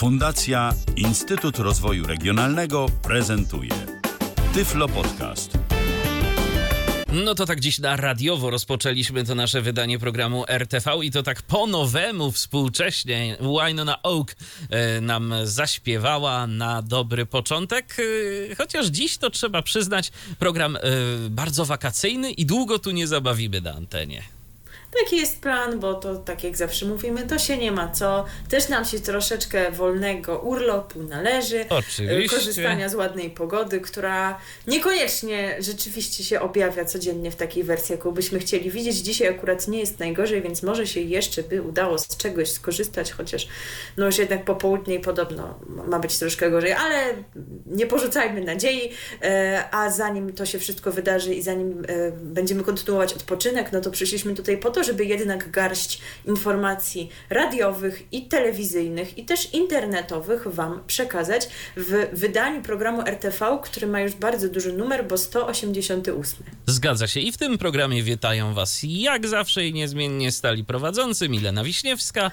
Fundacja Instytut Rozwoju Regionalnego prezentuje Tyflo Podcast. No to tak dziś na radiowo rozpoczęliśmy to nasze wydanie programu RTV i to tak po nowemu, współcześnie. Wynona Oak e, nam zaśpiewała na dobry początek, e, chociaż dziś to trzeba przyznać, program e, bardzo wakacyjny i długo tu nie zabawimy na antenie. Taki jest plan, bo to tak jak zawsze mówimy, to się nie ma co. Też nam się troszeczkę wolnego urlopu należy. Oczywiście. Korzystania z ładnej pogody, która niekoniecznie rzeczywiście się objawia codziennie w takiej wersji, jaką byśmy chcieli widzieć. Dzisiaj akurat nie jest najgorzej, więc może się jeszcze by udało z czegoś skorzystać, chociaż no już jednak popołudnie i podobno ma być troszkę gorzej, ale nie porzucajmy nadziei, e, a zanim to się wszystko wydarzy i zanim e, będziemy kontynuować odpoczynek, no to przyszliśmy tutaj po to, to, żeby jednak garść informacji radiowych i telewizyjnych i też internetowych Wam przekazać w wydaniu programu RTV, który ma już bardzo duży numer, bo 188. Zgadza się i w tym programie witają Was jak zawsze i niezmiennie stali prowadzący Milena Wiśniewska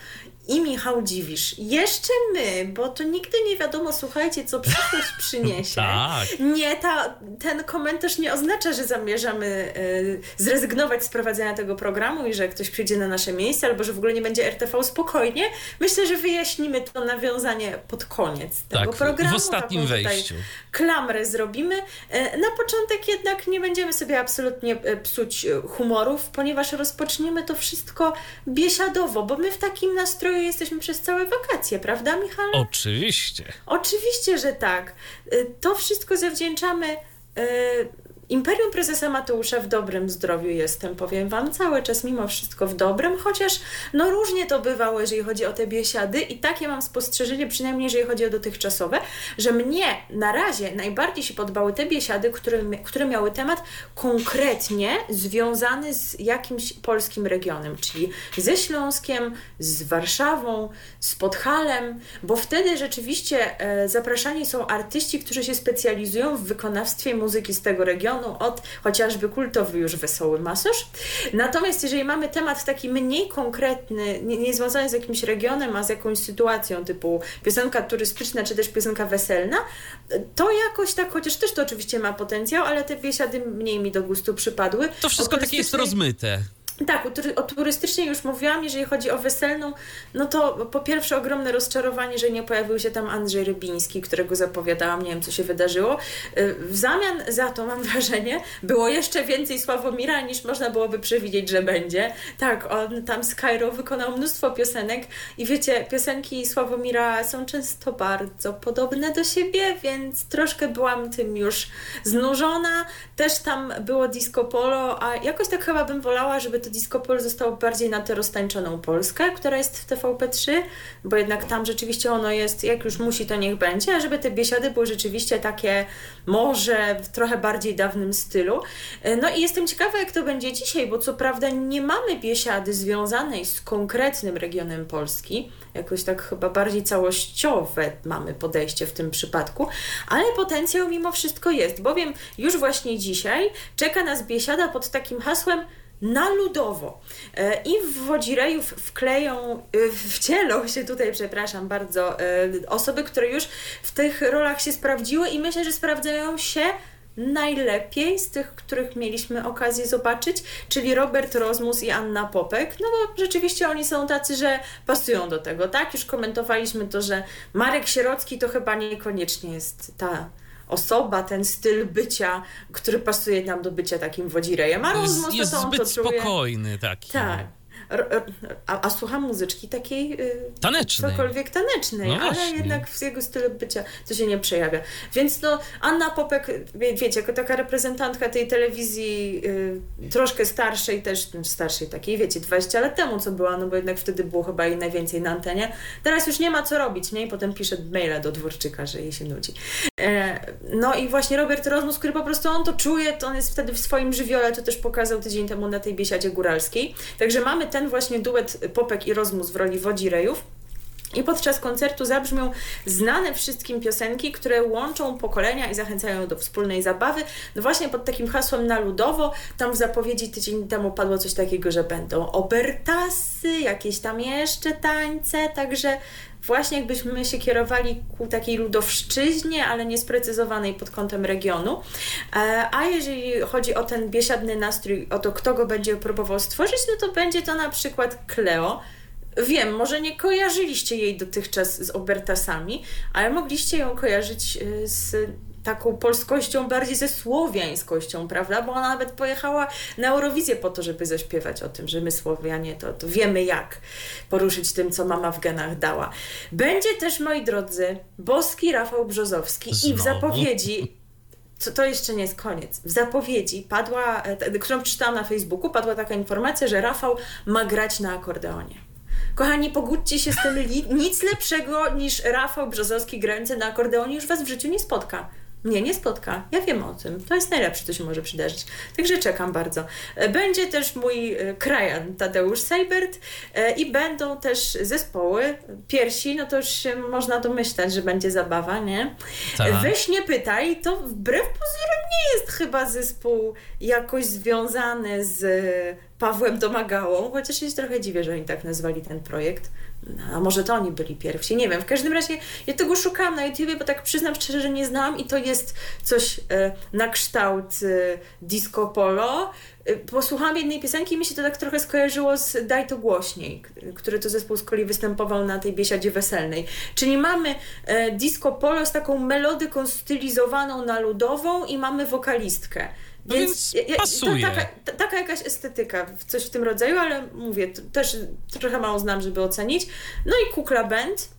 i Michał Dziwisz. Jeszcze my, bo to nigdy nie wiadomo, słuchajcie, co przyszłość przyniesie. tak. Nie, ta, ten komentarz nie oznacza, że zamierzamy y, zrezygnować z prowadzenia tego programu i że ktoś przyjdzie na nasze miejsce, albo że w ogóle nie będzie RTV spokojnie. Myślę, że wyjaśnimy to nawiązanie pod koniec tego tak, programu. w ostatnim wejściu. Klamrę zrobimy. Y, na początek jednak nie będziemy sobie absolutnie y, psuć humorów, ponieważ rozpoczniemy to wszystko biesiadowo, bo my w takim nastroju jesteśmy przez całe wakacje, prawda, Michał? Oczywiście. Oczywiście, że tak. Y, to wszystko zawdzięczamy y, Imperium Prezesa Mateusza w dobrym zdrowiu jestem, powiem Wam, cały czas mimo wszystko w dobrym, chociaż no różnie to bywało, jeżeli chodzi o te biesiady i takie mam spostrzeżenie, przynajmniej jeżeli chodzi o dotychczasowe, że mnie na razie najbardziej się podobały te biesiady, które, które miały temat konkretnie związany z jakimś polskim regionem, czyli ze Śląskiem, z Warszawą, z Podhalem, bo wtedy rzeczywiście e, zapraszani są artyści, którzy się specjalizują w wykonawstwie muzyki z tego regionu, od chociażby kultowy już Wesoły Masosz. Natomiast jeżeli mamy temat taki mniej konkretny, nie, nie związany z jakimś regionem, a z jakąś sytuacją typu piosenka turystyczna czy też piosenka weselna, to jakoś tak, chociaż też to oczywiście ma potencjał, ale te biesiady mniej mi do gustu przypadły. To wszystko takie jest rozmyte. Tak, o, turystycznie już mówiłam, jeżeli chodzi o weselną, no to po pierwsze ogromne rozczarowanie, że nie pojawił się tam Andrzej Rybiński, którego zapowiadałam, nie wiem co się wydarzyło. Y, w zamian za to, mam wrażenie, było jeszcze więcej Sławomira niż można byłoby przewidzieć, że będzie. Tak, on tam z Cairo wykonał mnóstwo piosenek i wiecie, piosenki Sławomira są często bardzo podobne do siebie, więc troszkę byłam tym już znużona. Też tam było disco polo, a jakoś tak chyba bym wolała, żeby to disco polo zostało bardziej na tę roztańczoną Polskę, która jest w TVP3, bo jednak tam rzeczywiście ono jest, jak już musi, to niech będzie, a żeby te biesiady były rzeczywiście takie może w trochę bardziej dawnym stylu. No i jestem ciekawa, jak to będzie dzisiaj, bo co prawda nie mamy biesiady związanej z konkretnym regionem Polski, jakoś tak chyba bardziej całościowe mamy podejście w tym przypadku, ale potencjał mimo wszystko jest, bowiem już właśnie dzisiaj czeka nas biesiada pod takim hasłem na ludowo. E, I w Wodzirejów wkleją, e, wcielą się tutaj, przepraszam bardzo, e, osoby, które już w tych rolach się sprawdziły i myślę, że sprawdzają się najlepiej z tych, których mieliśmy okazję zobaczyć, czyli Robert Rozmus i Anna Popek, no bo rzeczywiście oni są tacy, że pasują do tego, tak? Już komentowaliśmy to, że Marek Sierocki to chyba niekoniecznie jest ta osoba, ten styl bycia, który pasuje nam do bycia takim wodzirejem. A jest to zbyt spokojny taki. Tak. A, a słucham muzyczki takiej y, tanecznej. Cokolwiek tanecznej, no ale jednak w jego stylu bycia to się nie przejawia. Więc no, Anna Popek, wie, wiecie, jako taka reprezentantka tej telewizji y, troszkę starszej też, no, starszej takiej, wiecie, 20 lat temu co była, no bo jednak wtedy było chyba jej najwięcej na antenie. Teraz już nie ma co robić, nie? I potem pisze maila do Dworczyka, że jej się nudzi. E, no i właśnie Robert Rozmus, który po prostu on to czuje, to on jest wtedy w swoim żywiole, to też pokazał tydzień temu na tej biesiadzie góralskiej. Także mamy ten właśnie duet Popek i Rozmus w roli Wodzirejów. I podczas koncertu zabrzmią znane wszystkim piosenki, które łączą pokolenia i zachęcają do wspólnej zabawy. No właśnie pod takim hasłem na ludowo, tam w zapowiedzi tydzień temu padło coś takiego, że będą obertasy, jakieś tam jeszcze tańce, także właśnie jakbyśmy się kierowali ku takiej ludowszczyźnie, ale niesprecyzowanej pod kątem regionu. E, a jeżeli chodzi o ten biesiadny nastrój, o to kto go będzie próbował stworzyć, no to będzie to na przykład Kleo, Wiem, może nie kojarzyliście jej dotychczas z obertasami, ale mogliście ją kojarzyć y, z taką polskością, bardziej ze słowiańskością, prawda? Bo ona nawet pojechała na Eurowizję po to, żeby zaśpiewać o tym, że my Słowianie to, to wiemy jak poruszyć tym, co mama w genach dała. Będzie też, moi drodzy, boski Rafał Brzozowski Znowu? i w zapowiedzi to, to jeszcze nie jest koniec. W zapowiedzi padła, e, którą przeczytałam na Facebooku, padła taka informacja, że Rafał ma grać na akordeonie. Kochani, pogódźcie się z tym, nic lepszego niż Rafał Brzozowski grający na akordeonie już Was w życiu nie spotka. Mnie nie spotka. Ja wiem o tym. To jest najlepsze, co się może przydarzyć. Także czekam bardzo. Będzie też mój e, krajan Tadeusz Seibert e, i będą też zespoły. Piersi, no to już się można domyślać, że będzie zabawa, nie? Tak. Weź nie pytaj, to wbrew pozorom nie jest chyba zespół jakoś związany z Pawłem Domagałą, chociaż się trochę dziwię, że oni tak nazwali ten projekt. A może to oni byli pierwsi, nie wiem. W każdym razie ja tego szukałam na YouTubie, bo tak przyznam szczerze, że nie znałam i to jest coś e, na kształt e, disco polo. E, posłuchałam jednej piosenki i mi się to tak trochę skojarzyło z Daj to głośniej, który to zespół z kolei występował na tej biesiadzie weselnej. Czyli mamy disco polo z taką melodyką stylizowaną na ludową i mamy wokalistkę. No więc, więc pasuje. To taka, taka, jakaś estetyka, coś w tym rodzaju, ale mówię, też trochę mało znam, żeby ocenić. No i Kukla Band,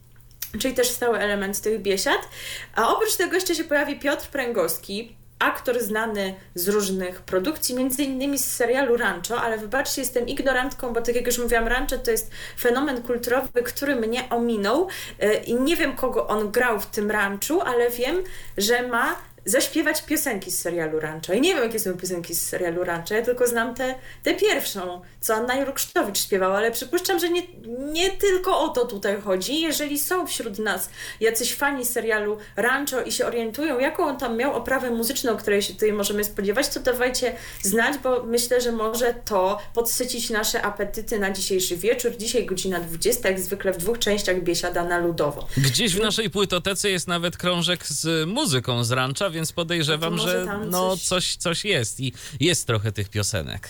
czyli też stały element tych biesiad. A oprócz tego jeszcze się pojawi Piotr Pręgowski, aktor znany z różnych produkcji, między innymi z serialu Rancho, ale wybaczcie, jestem ignorantką, bo tak jak już mówiłam, Rancho to jest fenomen kulturowy, który mnie ominął e, i nie wiem, kogo on grał w tym Ranchu, ale wiem, że ma zaśpiewać piosenki z serialu Rancho. I nie wiem, jakie są piosenki z serialu Rancho, ja tylko znam tę te, te pierwszą, co Anna Jurksztowicz śpiewała, ale przypuszczam, że nie, nie tylko o to tutaj chodzi. Jeżeli są wśród nas jacyś fani serialu Rancho i się orientują, jaką on tam miał oprawę muzyczną, której się tutaj możemy spodziewać, to dawajcie znać, bo myślę, że może to podsycić nasze apetyty na dzisiejszy wieczór. Dzisiaj godzina 20, jak zwykle w dwóch częściach biesiada na ludowo. Gdzieś w naszej płytotece jest nawet krążek z muzyką z Rancha, więc podejrzewam, że no coś... coś, coś jest i jest trochę tych piosenek.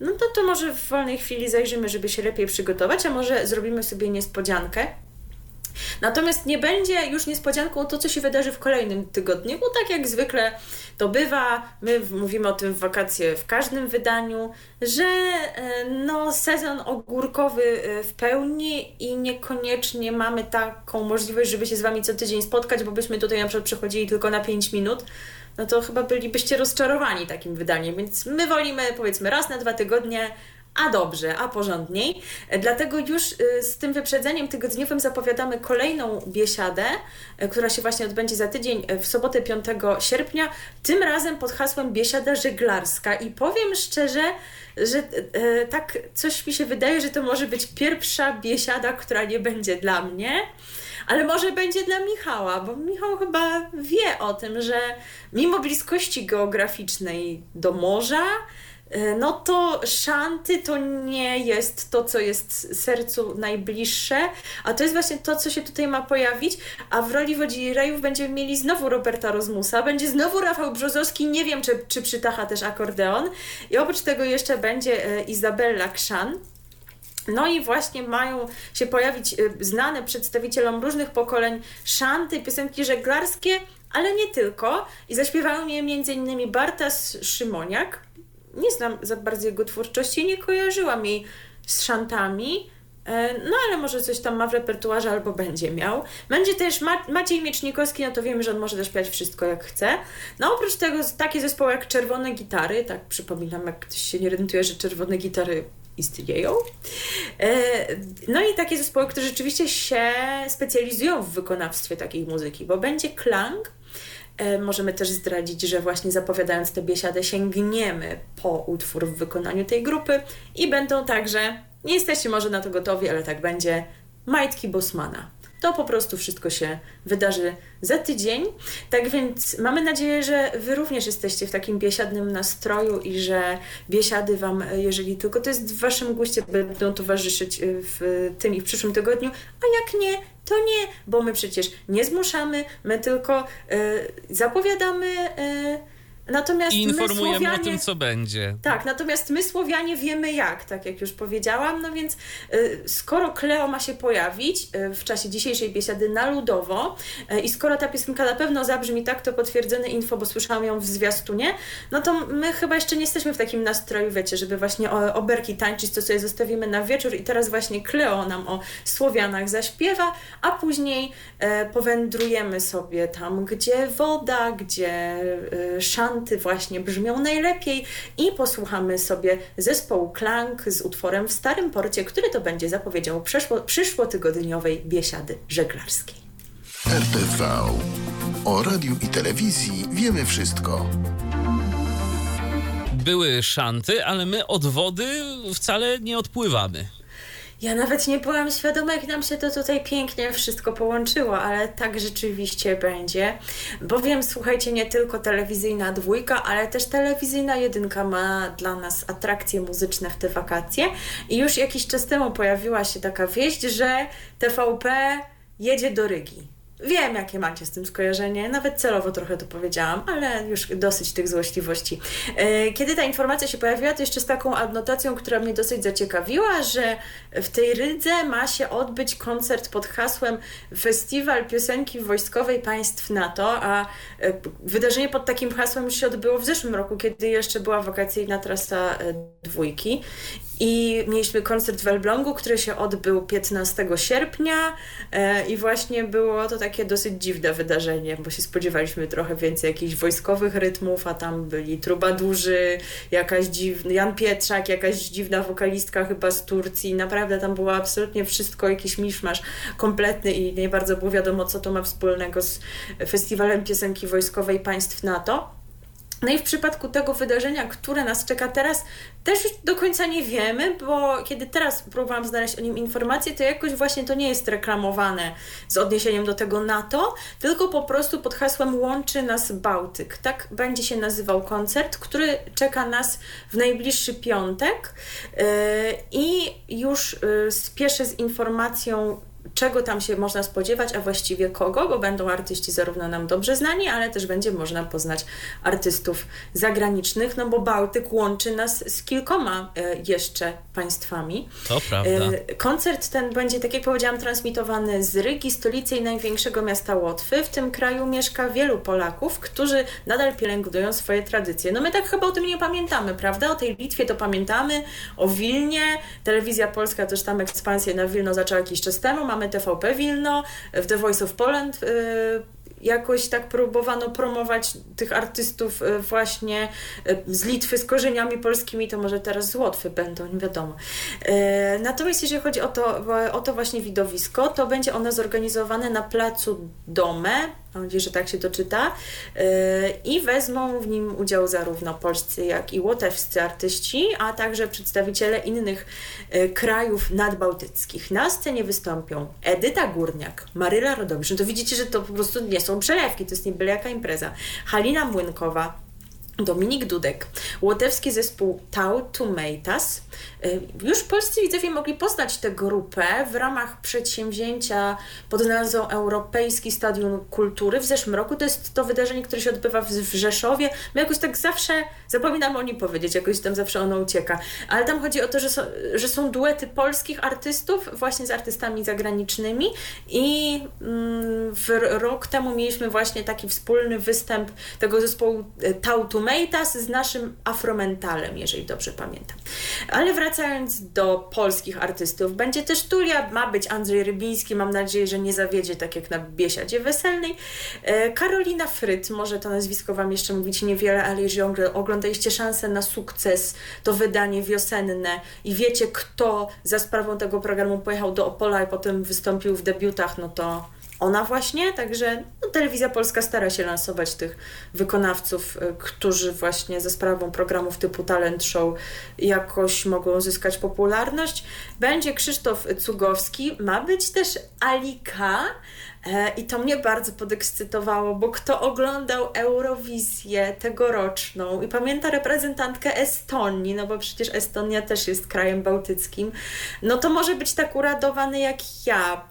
No to, to może w wolnej chwili zajrzymy, żeby się lepiej przygotować, a może zrobimy sobie niespodziankę. Natomiast nie będzie już niespodzianką to, co się wydarzy w kolejnym tygodniu, bo tak jak zwykle to bywa, my mówimy o tym w wakacje w każdym wydaniu, że e, no, sezon ogórkowy e, w pełni i niekoniecznie mamy taką możliwość, żeby się z Wami co tydzień spotkać, bo byśmy tutaj na przykład przychodzili tylko na 5 minut, no to chyba bylibyście rozczarowani takim wydaniem, więc my wolimy powiedzmy raz na dwa tygodnie a dobrze, a porządniej. Dlatego już y, z tym wyprzedzeniem tygodniowym zapowiadamy kolejną biesiadę, y, która się właśnie odbędzie za tydzień y, w sobotę 5 sierpnia, tym razem pod hasłem Biesiada Żeglarska. I powiem szczerze, że tak coś mi się wydaje, że to może być pierwsza biesiada, która nie będzie dla mnie ale może będzie dla Michała, bo Michał chyba wie o tym, że mimo bliskości geograficznej do morza, no to szanty to nie jest to, co jest sercu najbliższe, a to jest właśnie to, co się tutaj ma pojawić, a w roli wodzirejów będziemy mieli znowu Roberta Rozmusa, będzie znowu Rafał Brzozowski, nie wiem, czy, czy przytacha też akordeon i oprócz tego jeszcze będzie e, Izabella Krzan, no i właśnie mają się pojawić e, znane przedstawicielom różnych pokoleń szanty, piosenki żeglarskie, ale nie tylko. I zaśpiewają je m.in. Bartas Szymoniak, nie znam za bardzo jego twórczości, nie kojarzyłam jej z szantami, e, no ale może coś tam ma w repertuarze albo będzie miał. Będzie też Maciej Miecznikowski, no to wiemy, że on może też śpiewać wszystko jak chce. No oprócz tego takie zespoły jak Czerwone Gitary, tak przypominam, jak ktoś się nie orientuje, że Czerwone Gitary istnieją. E, no i takie zespoły, które rzeczywiście się specjalizują w wykonawstwie takiej muzyki, bo będzie Klang, możemy też zdradzić, że właśnie zapowiadając tę biesiadę sięgniemy po utwór w wykonaniu tej grupy i będą także, nie jesteście może na to gotowi, ale tak będzie, Majtki Bosmana. To po prostu wszystko się wydarzy za tydzień. Tak więc mamy nadzieję, że Wy również jesteście w takim biesiadnym nastroju i że biesiady Wam, jeżeli tylko to jest w Waszym guście, będą towarzyszyć w tym i w przyszłym tygodniu, a jak nie, to nie, bo my przecież nie zmuszamy, my tylko y, zapowiadamy. Y, Natomiast I informujemy Słowianie, o tym, co będzie. Tak, natomiast my Słowianie wiemy jak, tak jak już powiedziałam. No więc y, skoro Kleo ma się pojawić y, w czasie dzisiejszej biesiady na ludowo y, i skoro ta piosenka na pewno zabrzmi tak, to potwierdzone info, bo słyszałam ją w zwiastunie, no to my chyba jeszcze nie jesteśmy w takim nastroju, wiecie, żeby właśnie o, oberki tańczyć, to sobie zostawimy na wieczór i teraz właśnie Kleo nam o Słowianach zaśpiewa, a później powędrujemy sobie tam, gdzie woda, gdzie szan właśnie brzmią najlepiej i posłuchamy sobie zespołu Klank z utworem w Starym Porcie, który to będzie zapowiedział przyszło, przyszłotygodniowej biesiady żeglarskiej. RTV. O radiu i telewizji wiemy wszystko. Były szanty, ale my od wody wcale nie odpływamy. Ja nawet nie byłam świadoma, jak nam się to tutaj pięknie wszystko połączyło, ale tak rzeczywiście będzie. Bowiem, słuchajcie, nie tylko telewizyjna dwójka, ale też telewizyjna jedynka ma dla nas atrakcje muzyczne w te wakacje. I już jakiś czas temu pojawiła się taka wieść, że TVP jedzie do Rygi. Wiem, jakie macie z tym skojarzenie, nawet celowo trochę to powiedziałam, ale już dosyć tych złośliwości. E, kiedy ta informacja się pojawiła, to jeszcze z taką adnotacją, która mnie dosyć zaciekawiła, że w tej Rydze ma się odbyć koncert pod hasłem Festiwal Piosenki Wojskowej Państw NATO, a e, wydarzenie pod takim hasłem już się odbyło w zeszłym roku, kiedy jeszcze była wakacyjna trasa e, dwójki. I mieliśmy koncert w Elblągu, który się odbył 15 sierpnia e, i właśnie było to takie dosyć dziwne wydarzenie, bo się spodziewaliśmy trochę więcej jakichś wojskowych rytmów, a tam byli trubadurzy, jakaś dziwna, Jan Pietrzak, jakaś dziwna wokalistka chyba z Turcji. Naprawdę tam było absolutnie wszystko, jakiś miszmasz kompletny i nie bardzo było wiadomo, co to ma wspólnego z Festiwalem Piosenki Wojskowej Państw NATO. No i w przypadku tego wydarzenia, które nas czeka teraz, też do końca nie wiemy, bo kiedy teraz próbowałam znaleźć o nim informacje, to jakoś właśnie to nie jest reklamowane z odniesieniem do tego NATO, tylko po prostu pod hasłem Łączy nas Bałtyk. Tak będzie się nazywał koncert, który czeka nas w najbliższy piątek. Yy, I już yy, spieszę z informacją, czego tam się można spodziewać, a właściwie kogo, bo będą artyści zarówno nam dobrze znani, ale też będzie można poznać artystów zagranicznych, no bo Bałtyk łączy nas z kilkoma e, jeszcze państwami. To prawda. E, koncert ten będzie, tak jak powiedziałam, transmitowany z Rygi, stolicy i największego miasta Łotwy. W tym kraju mieszka wielu Polaków, którzy nadal pielęgnują swoje tradycje. No my tak chyba o tym nie pamiętamy, prawda? O tej Litwie to pamiętamy, o Wilnie. Telewizja Polska też tam ekspansję na Wilno zaczęła jakiś czas temu. Mamy TVP Wilno, w The Voice of Poland y, jakoś tak próbowano promować tych artystów y, właśnie y, z Litwy z korzeniami polskimi, to może teraz z Łotwy będą, nie wiadomo. Natomiast jeżeli chodzi o to, o to właśnie widowisko, to będzie ono zorganizowane na placu Dome Mam nadzieję, że tak się to czyta. Yy, I wezmą w nim udział zarówno polscy, jak i łotewscy artyści, a także przedstawiciele innych yy, krajów nadbałtyckich. Na scenie wystąpią Edyta Górniak, Maryla Rodowicz. No to widzicie, że to po prostu nie są przelewki, to jest nie byle jaka impreza. Halina Młynkowa, Dominik Dudek, łotewski zespół Tau Tomatoes. Y, już polscy widzowie mogli poznać tę grupę w ramach przedsięwzięcia pod nazwą Europejski Stadion Kultury w zeszłym roku. To jest to wydarzenie, które się odbywa w Rzeszowie. My jakoś tak zawsze zapominamy o nim powiedzieć, jakoś tam zawsze ono ucieka. Ale tam chodzi o to, że są, że są duety polskich artystów właśnie z artystami zagranicznymi i mm, w rok temu mieliśmy właśnie taki wspólny występ tego zespołu y, Tau Tomatoes Tomatoes z naszym afromentalem, jeżeli dobrze pamiętam. Ale wracając do polskich artystów, będzie też Tulia, ma być Andrzej Rybiński, mam nadzieję, że nie zawiedzie tak jak na Biesiadzie Weselnej. E, Karolina Fryt, może to nazwisko Wam jeszcze mówić niewiele, ale jeżeli oglądaliście szansę na sukces, to wydanie wiosenne i wiecie, kto za sprawą tego programu pojechał do Opola i potem wystąpił w debiutach, no to ona właśnie, także no, Telewizja Polska stara się lansować tych wykonawców, y, którzy właśnie ze sprawą programów typu Talent Show jakoś mogą uzyskać popularność. Będzie Krzysztof Cugowski, ma być też Alika, E, I to mnie bardzo podekscytowało, bo kto oglądał Eurowizję tegoroczną i pamięta reprezentantkę Estonii, no bo przecież Estonia też jest krajem bałtyckim, no to może być tak uradowany jak ja,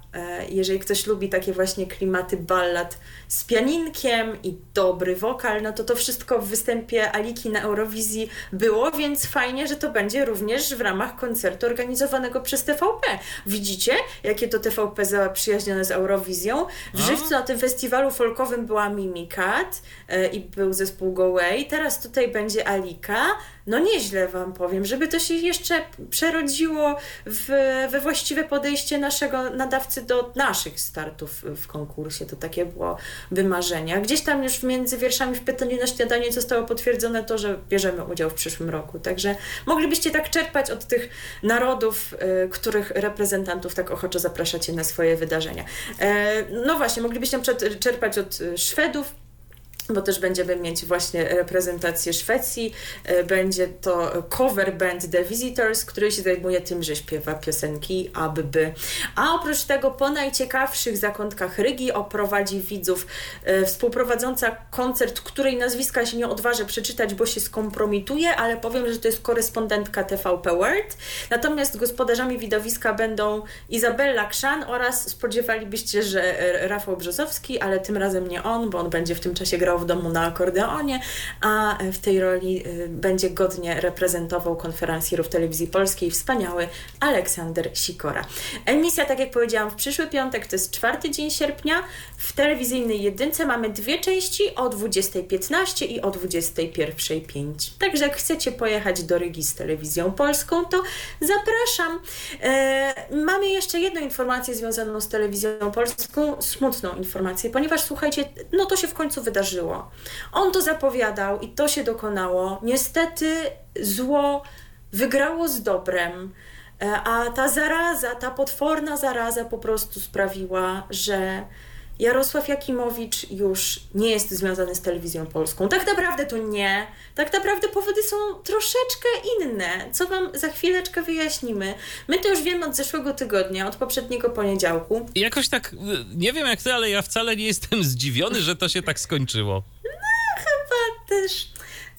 jeżeli ktoś lubi takie właśnie klimaty ballad z pianinkiem i dobry wokal, no to to wszystko w występie Aliki na Eurowizji było, więc fajnie, że to będzie również w ramach koncertu organizowanego przez TVP. Widzicie, jakie to TVP zaprzyjaźnione z Eurowizją? W Żywcu na tym festiwalu folkowym była Mimikat e, i był zespół Go Away, teraz tutaj będzie Alika, no nieźle Wam powiem, żeby to się jeszcze przerodziło w, we właściwe podejście naszego nadawcy do naszych startów w konkursie. To takie było wymarzenia. Gdzieś tam już między wierszami w pytaniu na śniadanie zostało potwierdzone to, że bierzemy udział w przyszłym roku. Także moglibyście tak czerpać od tych narodów, y, których reprezentantów tak ochoczo zapraszacie na swoje wydarzenia. E, no właśnie, moglibyście czerpać od Szwedów, bo też będziemy mieć właśnie reprezentację Szwecji. E, będzie to cover band The Visitors, który się zajmuje tym, że śpiewa piosenki aby. A oprócz tego po najciekawszych zakątkach Rygi oprowadzi widzów e, współprowadząca koncert, której nazwiska się nie odważę przeczytać, bo się skompromituje, ale powiem, że to jest korespondentka TVP World. Natomiast gospodarzami widowiska będą Izabella Krzan oraz spodziewalibyście, że Rafał Brzozowski, ale tym razem nie on, bo on będzie w tym czasie grał w domu na akordeonie, a w tej roli y, będzie godnie reprezentował konferencjerów telewizji polskiej wspaniały Aleksander Sikora. Emisja, tak jak powiedziałam, w przyszły piątek to jest czwarty dzień sierpnia. W telewizyjnej jedynce mamy dwie części o 20.15 i o 21.05. Także jak chcecie pojechać do Rygi z telewizją polską, to zapraszam. E, mamy jeszcze jedną informację związaną z telewizją polską, smutną informację, ponieważ słuchajcie, no to się w końcu wydarzyło. On to zapowiadał i to się dokonało. Niestety zło wygrało z dobrem, e, a ta zaraza, ta potworna zaraza po prostu sprawiła, że Jarosław Jakimowicz już nie jest związany z telewizją polską. Tak naprawdę to nie. Tak naprawdę powody są troszeczkę inne, co Wam za chwileczkę wyjaśnimy. My to już wiemy od zeszłego tygodnia, od poprzedniego poniedziałku. Jakoś tak, nie wiem jak ty, ale ja wcale nie jestem zdziwiony, że to się tak skończyło. No, chyba też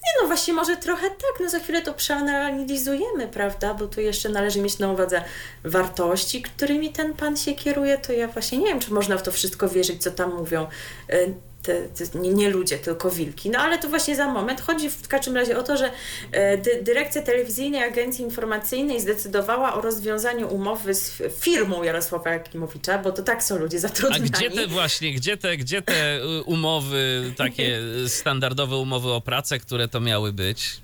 nie no, właśnie może trochę tak, no za chwilę to przeanalizujemy, prawda, bo tu jeszcze należy mieć na uwadze wartości, którymi ten pan się kieruje, to ja właśnie nie wiem, czy można w to wszystko wierzyć, co tam mówią. Y, te, te, nie, nie, ludzie, tylko wilki. No ale to właśnie za moment. Chodzi w każdym razie o to, że e, dy, dyrekcja telewizyjnej agencji informacyjnej zdecydowała o rozwiązaniu umowy z firmą Jarosława Jakimowicza, bo to tak są ludzie zatrudniani. A gdzie te właśnie, gdzie te, gdzie te y, umowy, takie standardowe umowy o pracę, które to miały być?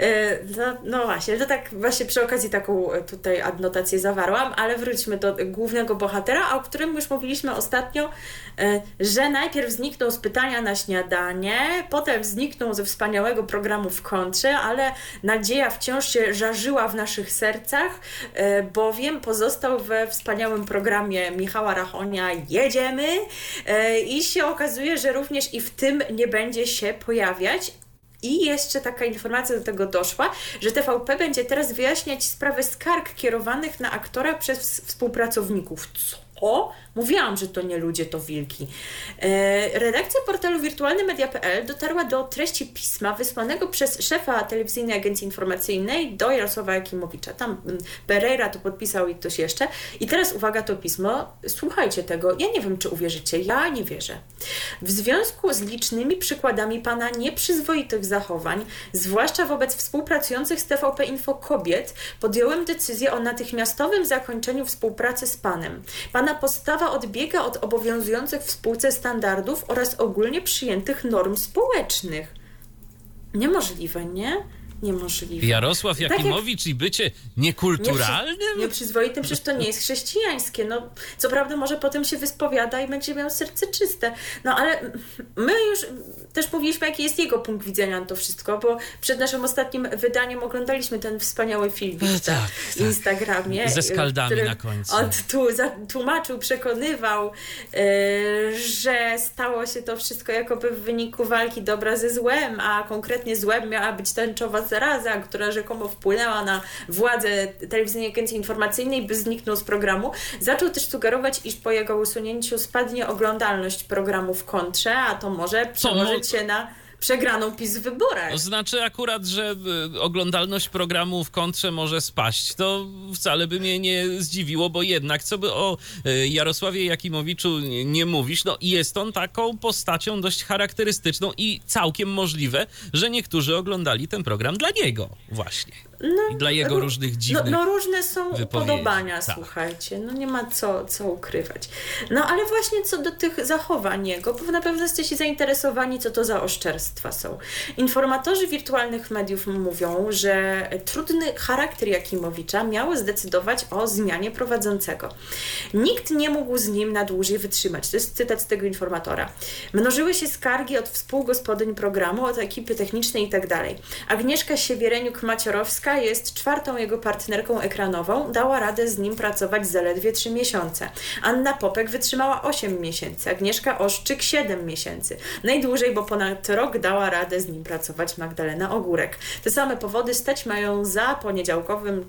E, no, no właśnie, to tak właśnie przy okazji taką e, tutaj adnotację zawarłam, ale wróćmy do głównego bohatera, o którym już mówiliśmy ostatnio, e, że najpierw zniknął z pytania na śniadanie, potem zniknął ze wspaniałego programu w kontrze, ale nadzieja wciąż się żarzyła w naszych sercach, bowiem pozostał we wspaniałym programie Michała Rachonia Jedziemy i się okazuje, że również i w tym nie będzie się pojawiać, i jeszcze taka informacja do tego doszła, że TVP będzie teraz wyjaśniać sprawę skarg kierowanych na aktora przez współpracowników. Co? Mówiłam, że to nie ludzie, to wilki. E, redakcja portalu wirtualnymedia.pl dotarła do treści pisma wysłanego przez szefa telewizyjnej agencji informacyjnej do Jarosława Jakimowicza. Tam mm, Pereira to podpisał i ktoś jeszcze. I teraz uwaga, to pismo. Słuchajcie tego. Ja nie wiem, czy uwierzycie. Ja nie wierzę. W związku z licznymi przykładami pana nieprzyzwoitych zachowań, zwłaszcza wobec współpracujących z TVP Info kobiet, podjąłem decyzję o natychmiastowym zakończeniu współpracy z panem. Pan Pana postawa odbiega od obowiązujących w spółce standardów oraz ogólnie przyjętych norm społecznych. Niemożliwe, nie? niemożliwe. Jarosław Tak jak- Jakimowicz i bycie niekulturalnym? Nieprzy- Nieprzyzwoitym, przecież to nie jest chrześcijańskie. No, co prawda może potem się wyspowiada i będzie miał serce czyste. No ale my już też mówiliśmy, jaki jest jego punkt widzenia na to wszystko, bo przed naszym ostatnim wydaniem oglądaliśmy ten wspaniały film na tak, tak. Instagramie. Ze skaldami na końcu. On tu, tłumaczył, przekonywał, e, że stało się to wszystko jakoby w wyniku walki dobra ze złem, a konkretnie złem miała być tęczowa zaraza, która rzekomo wpłynęła na władzę telewizyjnej agencji informacyjnej, by zniknął z programu. Zaczął też sugerować, iż po jego usunięciu spadnie oglądalność programu w kontrze, a to może przełożyć się na przegraną PiS w wyborach. To znaczy akurat, że y, oglądalność programu w kontrze może spaść. To wcale by mnie nie zdziwiło, bo jednak co by o y, Jarosławie Jakimowiczu nie mówisz, no jest on taką postacią dość charakterystyczną i całkiem możliwe, że niektórzy oglądali ten program dla niego właśnie. I dla jego Ró- różnych No, dziwnych no różne są upodobania, Tak. słuchajcie, no nie ma co, co ukrywać. No ale właśnie co do tych zachowań jego, bo na pewno jesteście zainteresowani, co to za oszczerstwa są. Informatorzy wirtualnych mediów mówią, że trudny charakter Jakimowicza miał zdecydować o zmianie prowadzącego. Nikt nie mógł z nim na dłużej wytrzymać. To jest cytat z tego informatora. Mnożyły się skargi od współgospodyń programu, od ekipy technicznej i tak dalej. Jest czwartą jego partnerką ekranową. Dała radę z nim pracować zaledwie 3 miesiące. Anna Popek wytrzymała 8 miesięcy, Agnieszka Oszczyk 7 miesięcy. Najdłużej, bo ponad rok dała radę z nim pracować Magdalena Ogórek. Te same powody stać mają za poniedziałkowym,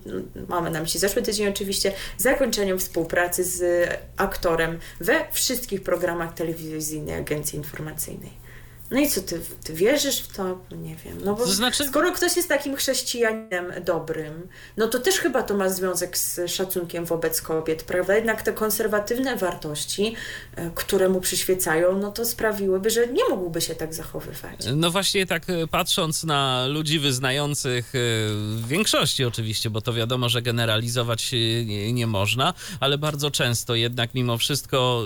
mamy na myśli zeszły tydzień oczywiście, zakończeniem współpracy z aktorem we wszystkich programach telewizyjnej agencji informacyjnej. No i co, ty, ty wierzysz w to? Nie wiem. No bo To znaczy- skoro ktoś jest takim chrześcijaninem dobrym, no to też chyba to ma związek z szacunkiem wobec kobiet, prawda? Jednak te konserwatywne wartości, e, które mu przyświecają, no to sprawiłyby, że nie mógłby się tak zachowywać. No właśnie tak e, patrząc na ludzi wyznających e, w większości oczywiście, bo to wiadomo, że generalizować nie, można, ale bardzo często jednak mimo wszystko,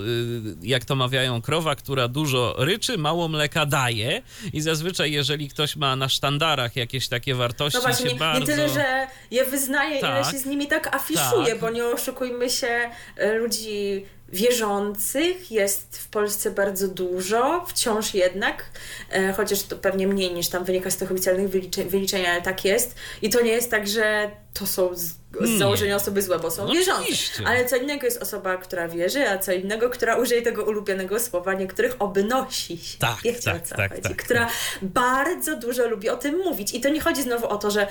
jak to mawiają, krowa, która dużo ryczy, mało mleka daje i zazwyczaj jeżeli ktoś ma na sztandarach jakieś takie wartości No właśnie, się nie, bardzo... nie tyle, że je wyznaje, ile Tak. się z nimi tak afiszuje, Tak. bo nie oszukujmy się, e, ludzi wierzących jest w Polsce bardzo dużo, wciąż jednak, e, chociaż to pewnie mniej niż tam wynika z tych oficjalnych wyliczeń, wyliczeń, ale tak jest. I to nie jest tak, że to są z, z założenia osoby złe, bo są No wierzące. oczywiście. Ale co innego jest osoba, która wierzy, a co innego, która użyje tego ulubionego słowa niektórych, obnosi się. Tak, Wiecie, tak, tak, chodzi. tak, która bardzo dużo lubi o tym mówić. I to nie chodzi znowu o to, że,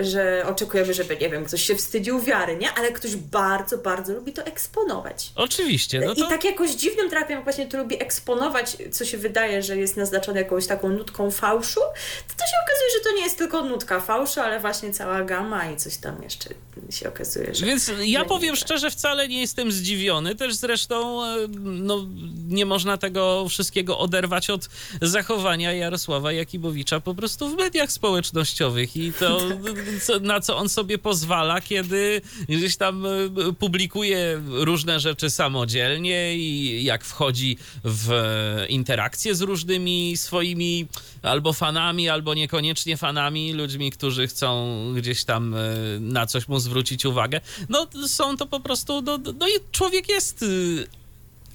że oczekujemy, żeby, nie wiem, ktoś się wstydził wiary, nie? Ale ktoś bardzo, bardzo lubi to eksponować. Oczywiście, no I to... tak jakoś dziwnym trafem, jak właśnie to lubi eksponować, co się wydaje, że jest naznaczone jakąś taką nutką fałszu, to to się okazuje, że to nie jest tylko nutka fałszu, ale właśnie cała gama i coś tam jeszcze się okazuje, że... Więc ja powiem tak. szczerze, wcale nie jestem zdziwiony. Też zresztą e, no, nie można tego wszystkiego oderwać od zachowania Jarosława Jakibowicza po prostu w mediach społecznościowych i to, co, na co on sobie pozwala, kiedy gdzieś tam e, publikuje różne rzeczy samodzielnie i jak wchodzi w e, interakcje z różnymi swoimi albo fanami, albo niekoniecznie fanami, ludźmi, którzy chcą gdzieś tam na coś mu zwrócić uwagę. No są to po prostu, no, no i człowiek jest y,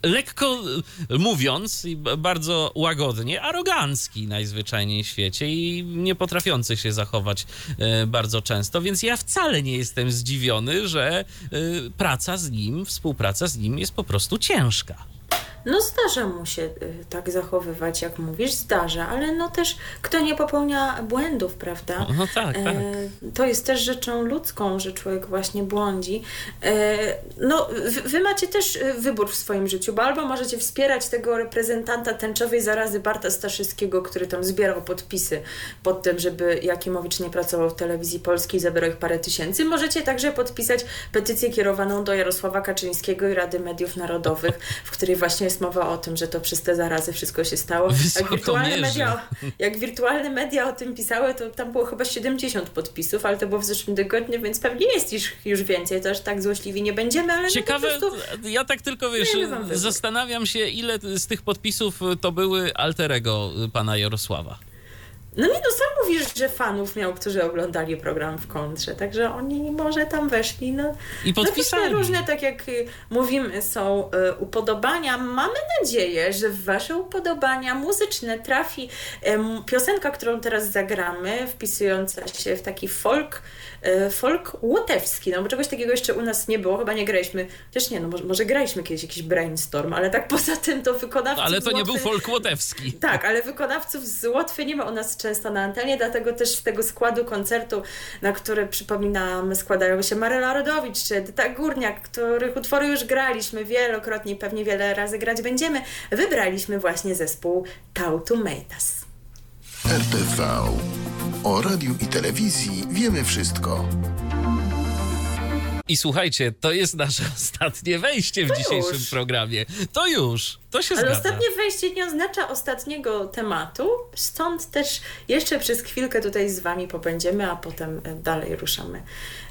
lekko mówiąc i bardzo łagodnie, arogancki najzwyczajniej w świecie i nie potrafiący się zachować y, bardzo często, więc ja wcale nie jestem zdziwiony, że y, praca z nim, współpraca z nim jest po prostu ciężka. No zdarza mu się y, tak zachowywać, jak mówisz, zdarza, ale no też kto nie popełnia błędów, prawda? No tak, tak. E, to jest też rzeczą ludzką, że człowiek właśnie błądzi. E, no, wy, macie też e, wybór w swoim życiu, bo albo możecie wspierać tego reprezentanta tęczowej zarazy Barta Staszyckiego, który tam zbierał podpisy pod tym, żeby Jakimowicz nie pracował w telewizji polskiej, zabierał ich parę tysięcy. Możecie także podpisać petycję kierowaną do Jarosława Kaczyńskiego i Rady Mediów Narodowych, w której właśnie jest mowa o tym, że to przez te zarazy wszystko się stało. Jak wirtualne, media, jak wirtualne media o tym pisały, to tam było chyba 70 podpisów, ale to było w zeszłym tygodniu, więc pewnie jest już, już więcej, to aż tak złośliwi nie będziemy, ale Ciekawe, no prostu... ja tak tylko wiesz, wam wybór. zastanawiam się, ile z tych podpisów to były alterego pana Jarosława. No nie, no sam mówisz, że fanów miał, którzy oglądali program w kontrze, także oni może tam weszli. No, I podpisali. No, różne, tak jak y, mówimy, są y, upodobania. Mamy nadzieję, że w Wasze upodobania muzyczne trafi piosenka, którą teraz zagramy, wpisująca się w taki folk, folk łotewski, no bo czegoś takiego jeszcze u nas nie było, chyba nie graliśmy, chociaż nie, no może, może graliśmy kiedyś jakiś brainstorm, ale tak poza tym to wykonawców Ale to nie Łotwy... był folk łotewski. Tak, ale wykonawców z Łotwy nie ma u nas często na antenie, dlatego też z tego składu koncertu, na który przypominam składają się Maryla Rodowicz czy Edyta Górniak, których utwory już graliśmy wielokrotnie i pewnie wiele razy grać będziemy, wybraliśmy właśnie zespół Tautu Meitas. RTV. O radiu i telewizji wiemy wszystko. I słuchajcie, to jest nasze ostatnie wejście w To dzisiejszym już. programie. To już, to się Ale zgadza. ostatnie wejście nie oznacza ostatniego tematu, stąd też jeszcze przez chwilkę tutaj z Wami popędziemy, a potem e, dalej ruszamy.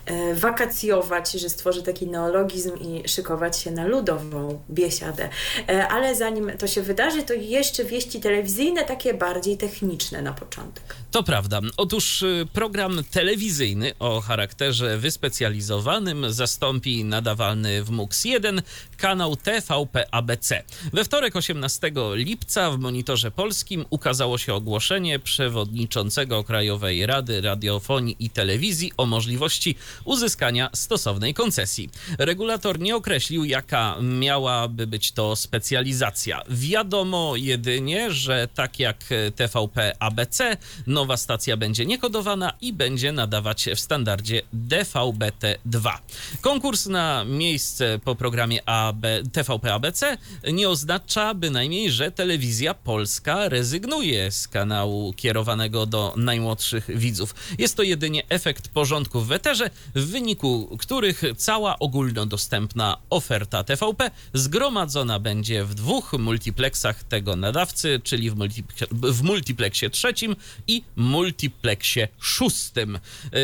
E, wakacjować, że stworzy taki neologizm i szykować się na ludową biesiadę. E, ale zanim to się wydarzy, to jeszcze wieści telewizyjne, takie bardziej techniczne na początek. To prawda. Otóż program telewizyjny o charakterze wyspecjalizowanym zastąpi nadawalny w MUX 1 kanał TVP ABC. We wtorek 18 lipca w monitorze polskim ukazało się ogłoszenie przewodniczącego Krajowej Rady Radiofonii i Telewizji o możliwości uzyskania stosownej koncesji. Regulator nie określił, jaka miałaby być to specjalizacja. Wiadomo jedynie, że tak jak TVP ABC, nowa stacja będzie niekodowana i będzie nadawać w standardzie DVB-T2. Konkurs na miejsce po programie AB, TVP ABC nie oznacza bynajmniej, że telewizja polska rezygnuje z kanału kierowanego do najmłodszych widzów. Jest to jedynie efekt porządków w eterze, w wyniku których cała ogólnodostępna oferta TVP zgromadzona będzie w dwóch multiplexach tego nadawcy, czyli w, multipl- w multiplexie trzecim i multiplexie szóstym.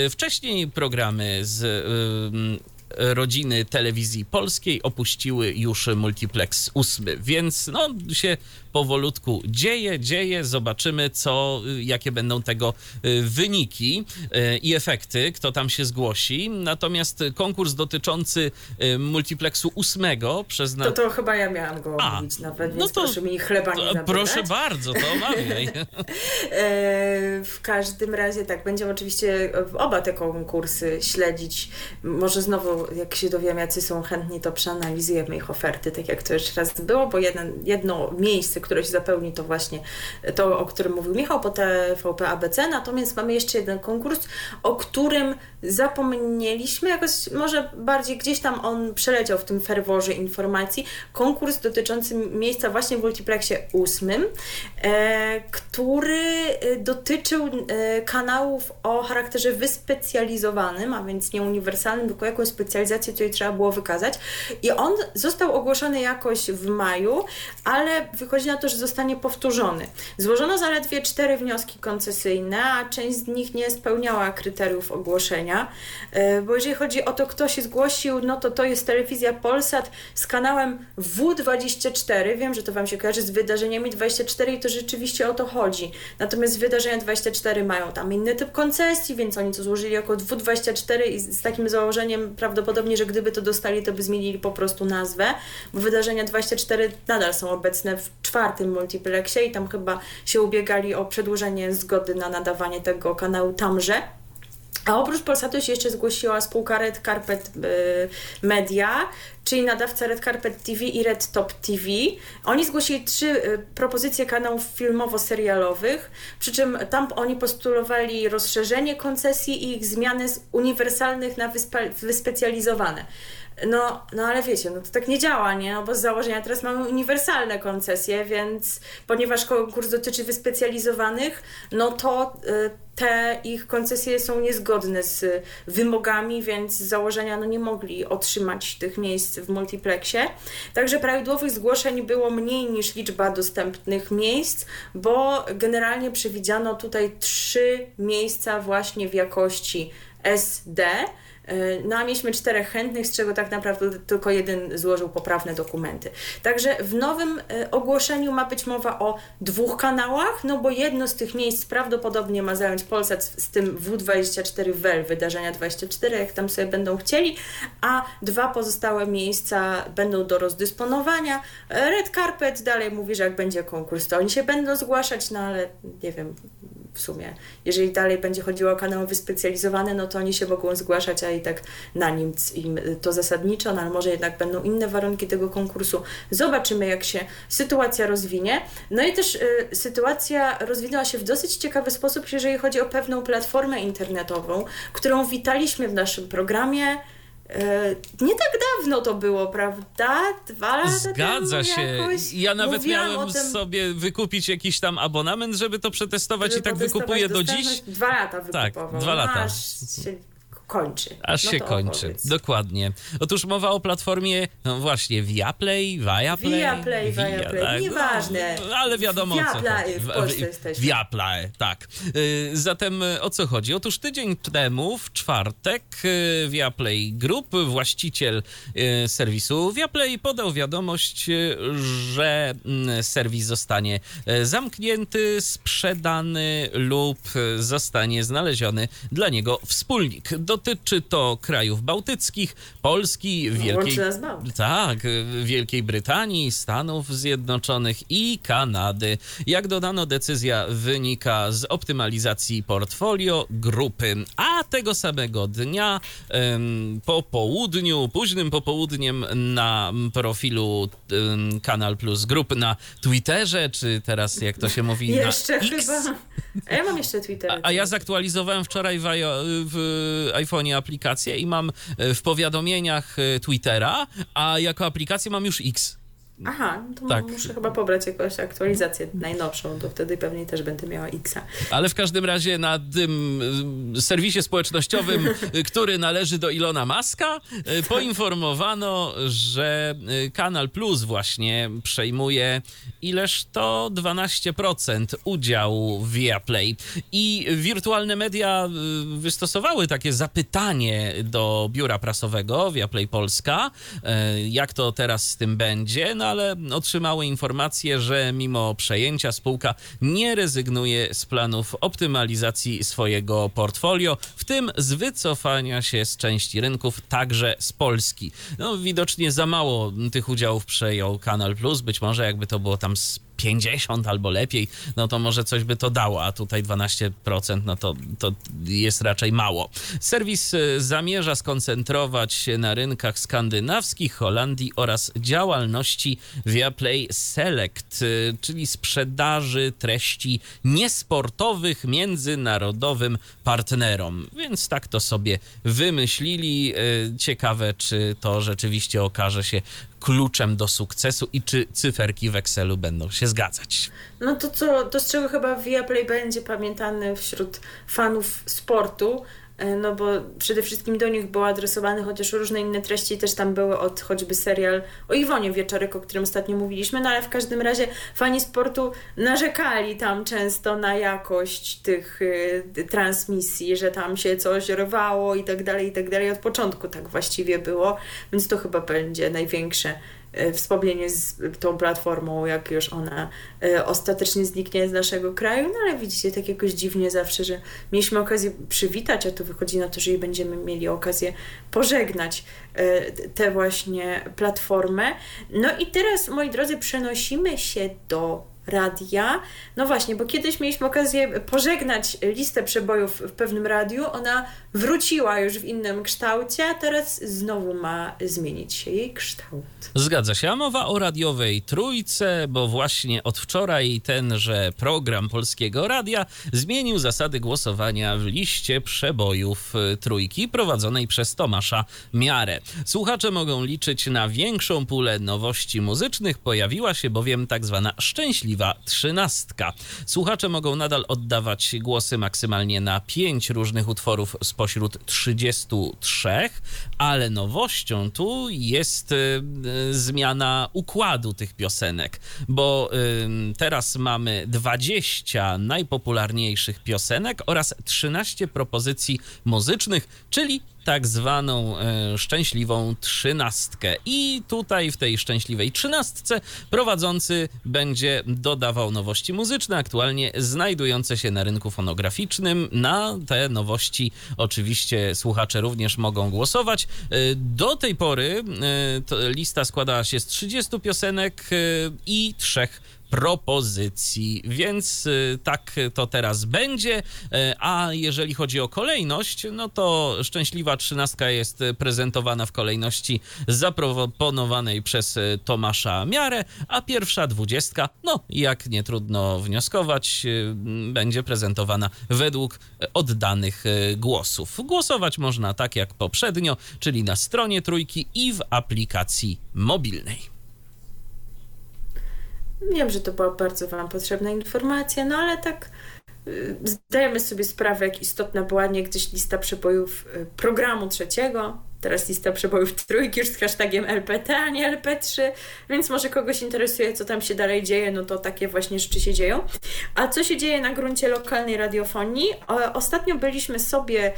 Y, Wcześniej programy z y, rodziny telewizji polskiej opuściły już multiplex ósmy, więc no się powolutku dzieje, dzieje, zobaczymy co, y, jakie będą tego y, wyniki y, i efekty, kto tam się zgłosi. Natomiast konkurs dotyczący multiplexu ósmego przez To, na... to chyba ja miałam go omówić nawet, no więc to- proszę mi chleba nie zabierać. proszę bardzo, to omawiaj. E, W każdym razie tak, będziemy oczywiście oba te konkursy śledzić. Może znowu, jak się dowiem, jacy są chętni, to przeanalizujemy ich oferty, tak jak to już raz było, bo jedno, jedno miejsce, które się zapełni, to właśnie to, o którym mówił Michał, po TVP ABC, natomiast mamy jeszcze jeden konkurs, o którym zapomnieliśmy, jakoś może bardziej gdzieś tam on przeleciał w tym ferworze informacji. Konkurs dotyczący miejsca właśnie w multiplexie ósmym, e, który e, dotyczył e, kanałów o charakterze wyspecjalizowanym, a więc nie uniwersalnym, tylko jakąś specjalizację tutaj trzeba było wykazać. I on został ogłoszony jakoś w maju, ale wychodzi na to, że zostanie powtórzony. Złożono zaledwie cztery wnioski koncesyjne, a część z nich nie spełniała kryteriów ogłoszenia, e, bo jeżeli chodzi o to, kto się zgłosił, no to to jest telewizja Polsat z kanałem W24. Wiem, że to Wam się kojarzy z wydarzeniami 24 i to rzeczywiście o to chodzi. Natomiast wydarzenia 24 mają tam inny typ koncesji, więc oni to złożyli jako W24 i z takim założeniem prawdopodobnie, że gdyby to dostali, to by zmienili po prostu nazwę, bo wydarzenia 24 nadal są obecne w czwartym multiplexie i tam chyba się ubiegali o przedłużenie zgody na nadawanie tego kanału tamże. A oprócz Polsatu się jeszcze zgłosiła spółka Red Carpet y, Media, czyli nadawca Red Carpet TV i Red Top TV. Oni zgłosili trzy y, propozycje kanałów filmowo-serialowych, przy czym tam oni postulowali rozszerzenie koncesji i ich zmiany z uniwersalnych na wyspa- wyspecjalizowane. No, no ale wiecie, no to tak nie działa, nie? No bo z założenia teraz mamy uniwersalne koncesje, więc ponieważ konkurs dotyczy wyspecjalizowanych, no to y, te ich koncesje są niezgodne z wymogami, więc z założenia no nie mogli otrzymać tych miejsc w multiplexie. Także prawidłowych zgłoszeń było mniej niż liczba dostępnych miejsc, bo generalnie przewidziano tutaj trzy miejsca właśnie w jakości SD. No a mieliśmy czterech chętnych, z czego tak naprawdę tylko jeden złożył poprawne dokumenty. Także w nowym ogłoszeniu ma być mowa o dwóch kanałach, no bo jedno z tych miejsc prawdopodobnie ma zająć Polsat z tym W24 WEL, wydarzenia 24, jak tam sobie będą chcieli, a dwa pozostałe miejsca będą do rozdysponowania. Red Carpet dalej mówi, że jak będzie konkurs, to oni się będą zgłaszać, no ale nie wiem, w sumie. Jeżeli dalej będzie chodziło o kanały wyspecjalizowane, no to oni się mogą zgłaszać, a i tak na nim im to zasadniczo, no ale może jednak będą inne warunki tego konkursu. Zobaczymy, jak się sytuacja rozwinie. No i też y, sytuacja rozwinęła się w dosyć ciekawy sposób, jeżeli chodzi o pewną platformę internetową, którą witaliśmy w naszym programie nie tak dawno to było, prawda? Dwa lata Zgadza się. Jakoś ja nawet miałem tym... sobie wykupić jakiś tam abonament, żeby to przetestować żeby i tak wykupuję do dziś. Dwa lata wykupował. Tak, dwa lata. Aż się kończy. Aż no się kończy, opowiedz. dokładnie. Otóż mowa o platformie, no właśnie, Viaplay, Viaplay. Viaplay, Via, Viaplay, tak, nieważne. No, ale wiadomo Viaplay, w Polsce jesteśmy. Viaplay, tak. Y, zatem o co chodzi? Otóż tydzień temu, w czwartek, y, Viaplay Group, właściciel y, serwisu Viaplay, podał wiadomość, że mm, serwis zostanie zamknięty, sprzedany lub zostanie znaleziony dla niego wspólnik. Do Dotyczy to krajów bałtyckich, Polski, Wielkiej, tak, Wielkiej Brytanii, Stanów Zjednoczonych i Kanady. Jak dodano, decyzja wynika z optymalizacji portfolio grupy, a tego samego dnia po południu, późnym popołudniem na profilu Kanal Plus Group na Twitterze, czy teraz jak to się mówi Jeszcze na X. chyba. A ja mam jeszcze Twittera. A, a ja zaktualizowałem wczoraj w, w iPhone'ie aplikację i mam e, w powiadomieniach e, Twittera, a jako aplikację mam już X. Aha, to tak. muszę chyba pobrać jakąś aktualizację najnowszą, to wtedy pewnie też będę miała Xa. Ale w każdym razie na tym y, serwisie społecznościowym, y, który należy do Ilona Maska, y, poinformowano, że Kanal Plus właśnie przejmuje ileż to 12% udziału w Viaplay. I wirtualne media wystosowały takie zapytanie do biura prasowego Viaplay Polska, jak to teraz z tym będzie. No ale otrzymały informację, że mimo przejęcia spółka nie rezygnuje z planów optymalizacji swojego portfolio, w tym z wycofania się z części rynków, także z Polski. No, widocznie za mało tych udziałów przejął Kanal Plus, być może jakby to było tam z 50 albo lepiej, no to może coś by to dało, a tutaj 12%, no to, to jest raczej mało. Serwis y, zamierza skoncentrować się na rynkach skandynawskich, Holandii oraz działalności Viaplay Select, y, czyli sprzedaży treści niesportowych międzynarodowym partnerom. Więc tak to sobie wymyślili. Y, ciekawe, czy to rzeczywiście okaże się kluczem do sukcesu i czy cyferki w Excelu będą się zgadzać. No to co, to z czego chyba Viaplay będzie pamiętany wśród fanów sportu, no bo przede wszystkim do nich było adresowane, chociaż różne inne treści też tam były od choćby serial o Iwonie Wieczorek, o którym ostatnio mówiliśmy, no ale w każdym razie fani sportu narzekali tam często na jakość tych y, transmisji, że tam się coś rwało i tak dalej, i tak dalej. Od początku tak właściwie było, więc to chyba będzie największe E, wspomnienie z tą platformą, jak już ona e, ostatecznie zniknie z naszego kraju, no ale widzicie, tak jakoś dziwnie zawsze, że mieliśmy okazję przywitać, a tu wychodzi na to, że i będziemy mieli okazję pożegnać e, tę właśnie platformę. No i teraz, moi drodzy, przenosimy się do radia. No właśnie, bo kiedyś mieliśmy okazję pożegnać listę przebojów w pewnym radiu. Ona wróciła już w innym kształcie, a teraz znowu ma zmienić się jej kształt. Zgadza się, a mowa o radiowej trójce, bo właśnie od wczoraj tenże program Polskiego Radia zmienił zasady głosowania w liście przebojów y, trójki prowadzonej przez Tomasza Miarę. Słuchacze mogą liczyć na większą pulę nowości muzycznych, pojawiła się bowiem tak zwana szczęśliwa trzynastka. Słuchacze mogą nadal oddawać głosy maksymalnie na pięć różnych utworów spośród spośród 33, ale nowością tu jest y, y, zmiana układu tych piosenek, bo y, teraz mamy 20 najpopularniejszych piosenek oraz 13 propozycji muzycznych, czyli tak zwaną e, szczęśliwą trzynastkę. I tutaj w tej szczęśliwej trzynastce prowadzący będzie dodawał nowości muzyczne, aktualnie znajdujące się na rynku fonograficznym. Na te nowości oczywiście słuchacze również mogą głosować. E, do tej pory e, lista składała się z 30 piosenek e, i trzech propozycji, więc y, tak to teraz będzie. Y, a jeżeli chodzi o kolejność, no to szczęśliwa trzynastka jest prezentowana w kolejności zaproponowanej przez y, Tomasza Miarę, a pierwsza dwudziestka, no jak nie trudno wnioskować, będzie prezentowana według oddanych głosów. Głosować można tak jak poprzednio, czyli na stronie trójki i w aplikacji mobilnej. Wiem, że to była bardzo Wam potrzebna informacja, no ale tak y, zdajemy sobie sprawę, jak istotna była niegdyś lista przebojów y, programu trzeciego, teraz lista przebojów trójki już z hashtagiem LPT, a nie LP3, więc może kogoś interesuje, co tam się dalej dzieje, no to takie właśnie rzeczy się dzieją. A co się dzieje na gruncie lokalnej radiofonii? Ostatnio byliśmy sobie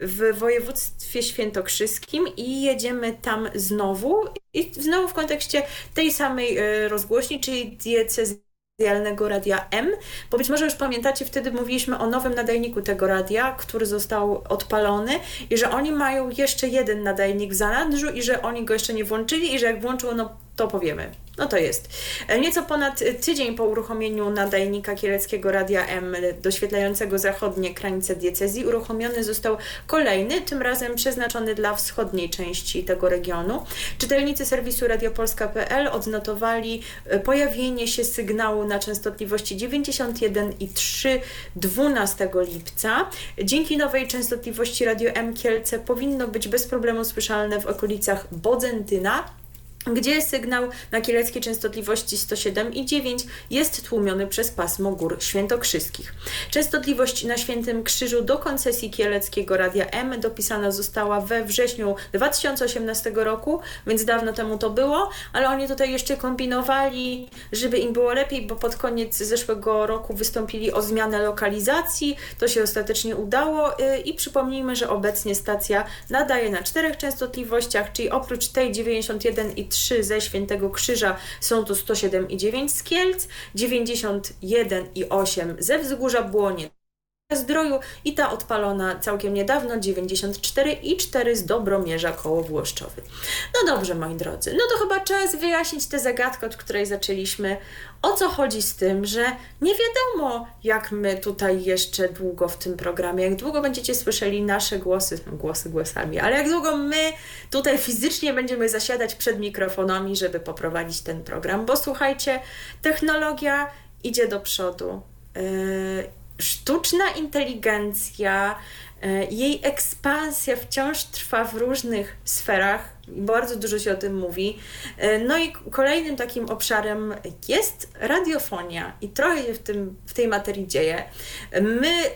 w województwie świętokrzyskim i jedziemy tam znowu i znowu w kontekście tej samej e, rozgłośni, czyli diecezjalnego radia M, bo być może już pamiętacie, wtedy mówiliśmy o nowym nadajniku tego radia, który został odpalony i że oni mają jeszcze jeden nadajnik w zanadrzu i że oni go jeszcze nie włączyli i że jak włączą, no to powiemy. No to jest. E, nieco ponad tydzień po uruchomieniu nadajnika kieleckiego Radia M doświetlającego zachodnie granice diecezji uruchomiony został kolejny, tym razem przeznaczony dla wschodniej części tego regionu. Czytelnicy serwisu radiopolska.pl odnotowali e, pojawienie się sygnału na częstotliwości 91,3 12 lipca. Dzięki nowej częstotliwości Radio M Kielce powinno być bez problemu słyszalne w okolicach Bodzentyna, gdzie sygnał na kieleckiej częstotliwości 107,9 jest tłumiony przez pasmo gór świętokrzyskich. Częstotliwość na Świętym Krzyżu do koncesji kieleckiego Radia M dopisana została we wrześniu 2018 roku, więc dawno temu to było, ale oni tutaj jeszcze kombinowali, żeby im było lepiej, bo pod koniec zeszłego roku wystąpili o zmianę lokalizacji, to się ostatecznie udało y, i przypomnijmy, że obecnie stacja nadaje na czterech częstotliwościach, czyli oprócz tej 91 i 3 ze Świętego Krzyża są to 107,9 z Kielc, 91,8 ze Wzgórza Błonie Zdroju i ta odpalona całkiem niedawno 94,4 z Dobromierza koło Włoszczowy. No dobrze, moi drodzy, no to chyba czas wyjaśnić tę zagadkę, od której zaczęliśmy. O co chodzi z tym, że nie wiadomo, jak my tutaj jeszcze długo w tym programie, jak długo będziecie słyszeli nasze głosy, głosy głosami, ale jak długo my tutaj fizycznie będziemy zasiadać przed mikrofonami, żeby poprowadzić ten program, bo słuchajcie, technologia idzie do przodu. Yy, sztuczna inteligencja, e, jej ekspansja wciąż trwa w różnych sferach, bardzo dużo się o tym mówi. E, no i kolejnym takim obszarem jest radiofonia i trochę się w, tym, w tej materii dzieje. My e,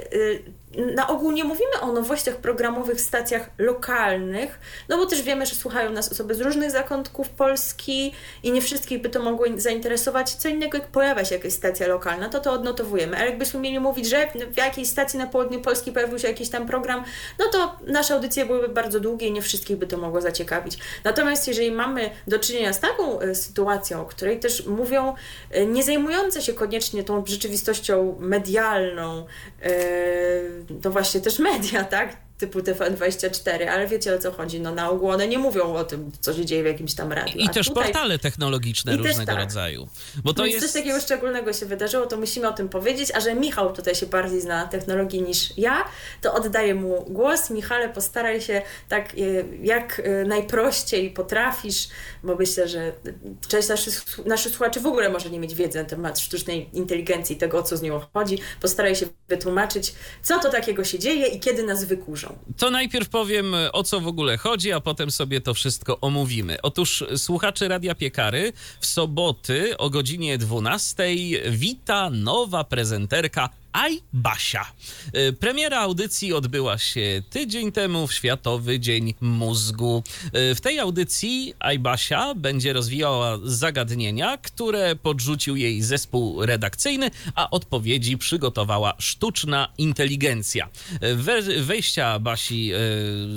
na ogół nie mówimy o nowościach programowych w stacjach lokalnych, no bo też wiemy, że słuchają nas osoby z różnych zakątków Polski i nie wszystkich by to mogło zainteresować. Co innego, jak pojawia się jakaś stacja lokalna, to to odnotowujemy. Ale jakbyśmy mieli mówić, że w jakiejś stacji na południu Polski pojawił się jakiś tam program, no to nasze audycje byłyby bardzo długie i nie wszystkich by to mogło zaciekawić. Natomiast jeżeli mamy do czynienia z taką e, sytuacją, o której też mówią e, nie zajmujące się koniecznie tą rzeczywistością medialną, e, to właśnie też media, tak? Typu TVN24, ale wiecie o co chodzi, no na ogół one nie mówią o tym, co się dzieje w jakimś tam radiu. I A też tutaj... portale technologiczne I różnego tak. rodzaju. Bo to jest... coś takiego szczególnego się wydarzyło, to musimy o tym powiedzieć, a że Michał tutaj się bardziej zna na technologii niż ja, to oddaję mu głos. Michale, postaraj się tak e, jak e, najprościej potrafisz, bo myślę, że część naszych, naszych słuchaczy w ogóle może nie mieć wiedzy na temat sztucznej inteligencji, tego o co z nią chodzi. Postaraj się wytłumaczyć, co to takiego się dzieje i kiedy nas To najpierw powiem, o co w ogóle chodzi, a potem sobie to wszystko omówimy. Otóż słuchacze Radia Piekary w soboty o godzinie 12 wita nowa prezenterka Aj Basia. E, premiera audycji odbyła się tydzień temu w Światowy Dzień Mózgu. E, w tej audycji Aj Basia będzie rozwijała zagadnienia, które podrzucił jej zespół redakcyjny, a odpowiedzi przygotowała sztuczna inteligencja. We, wejścia Basi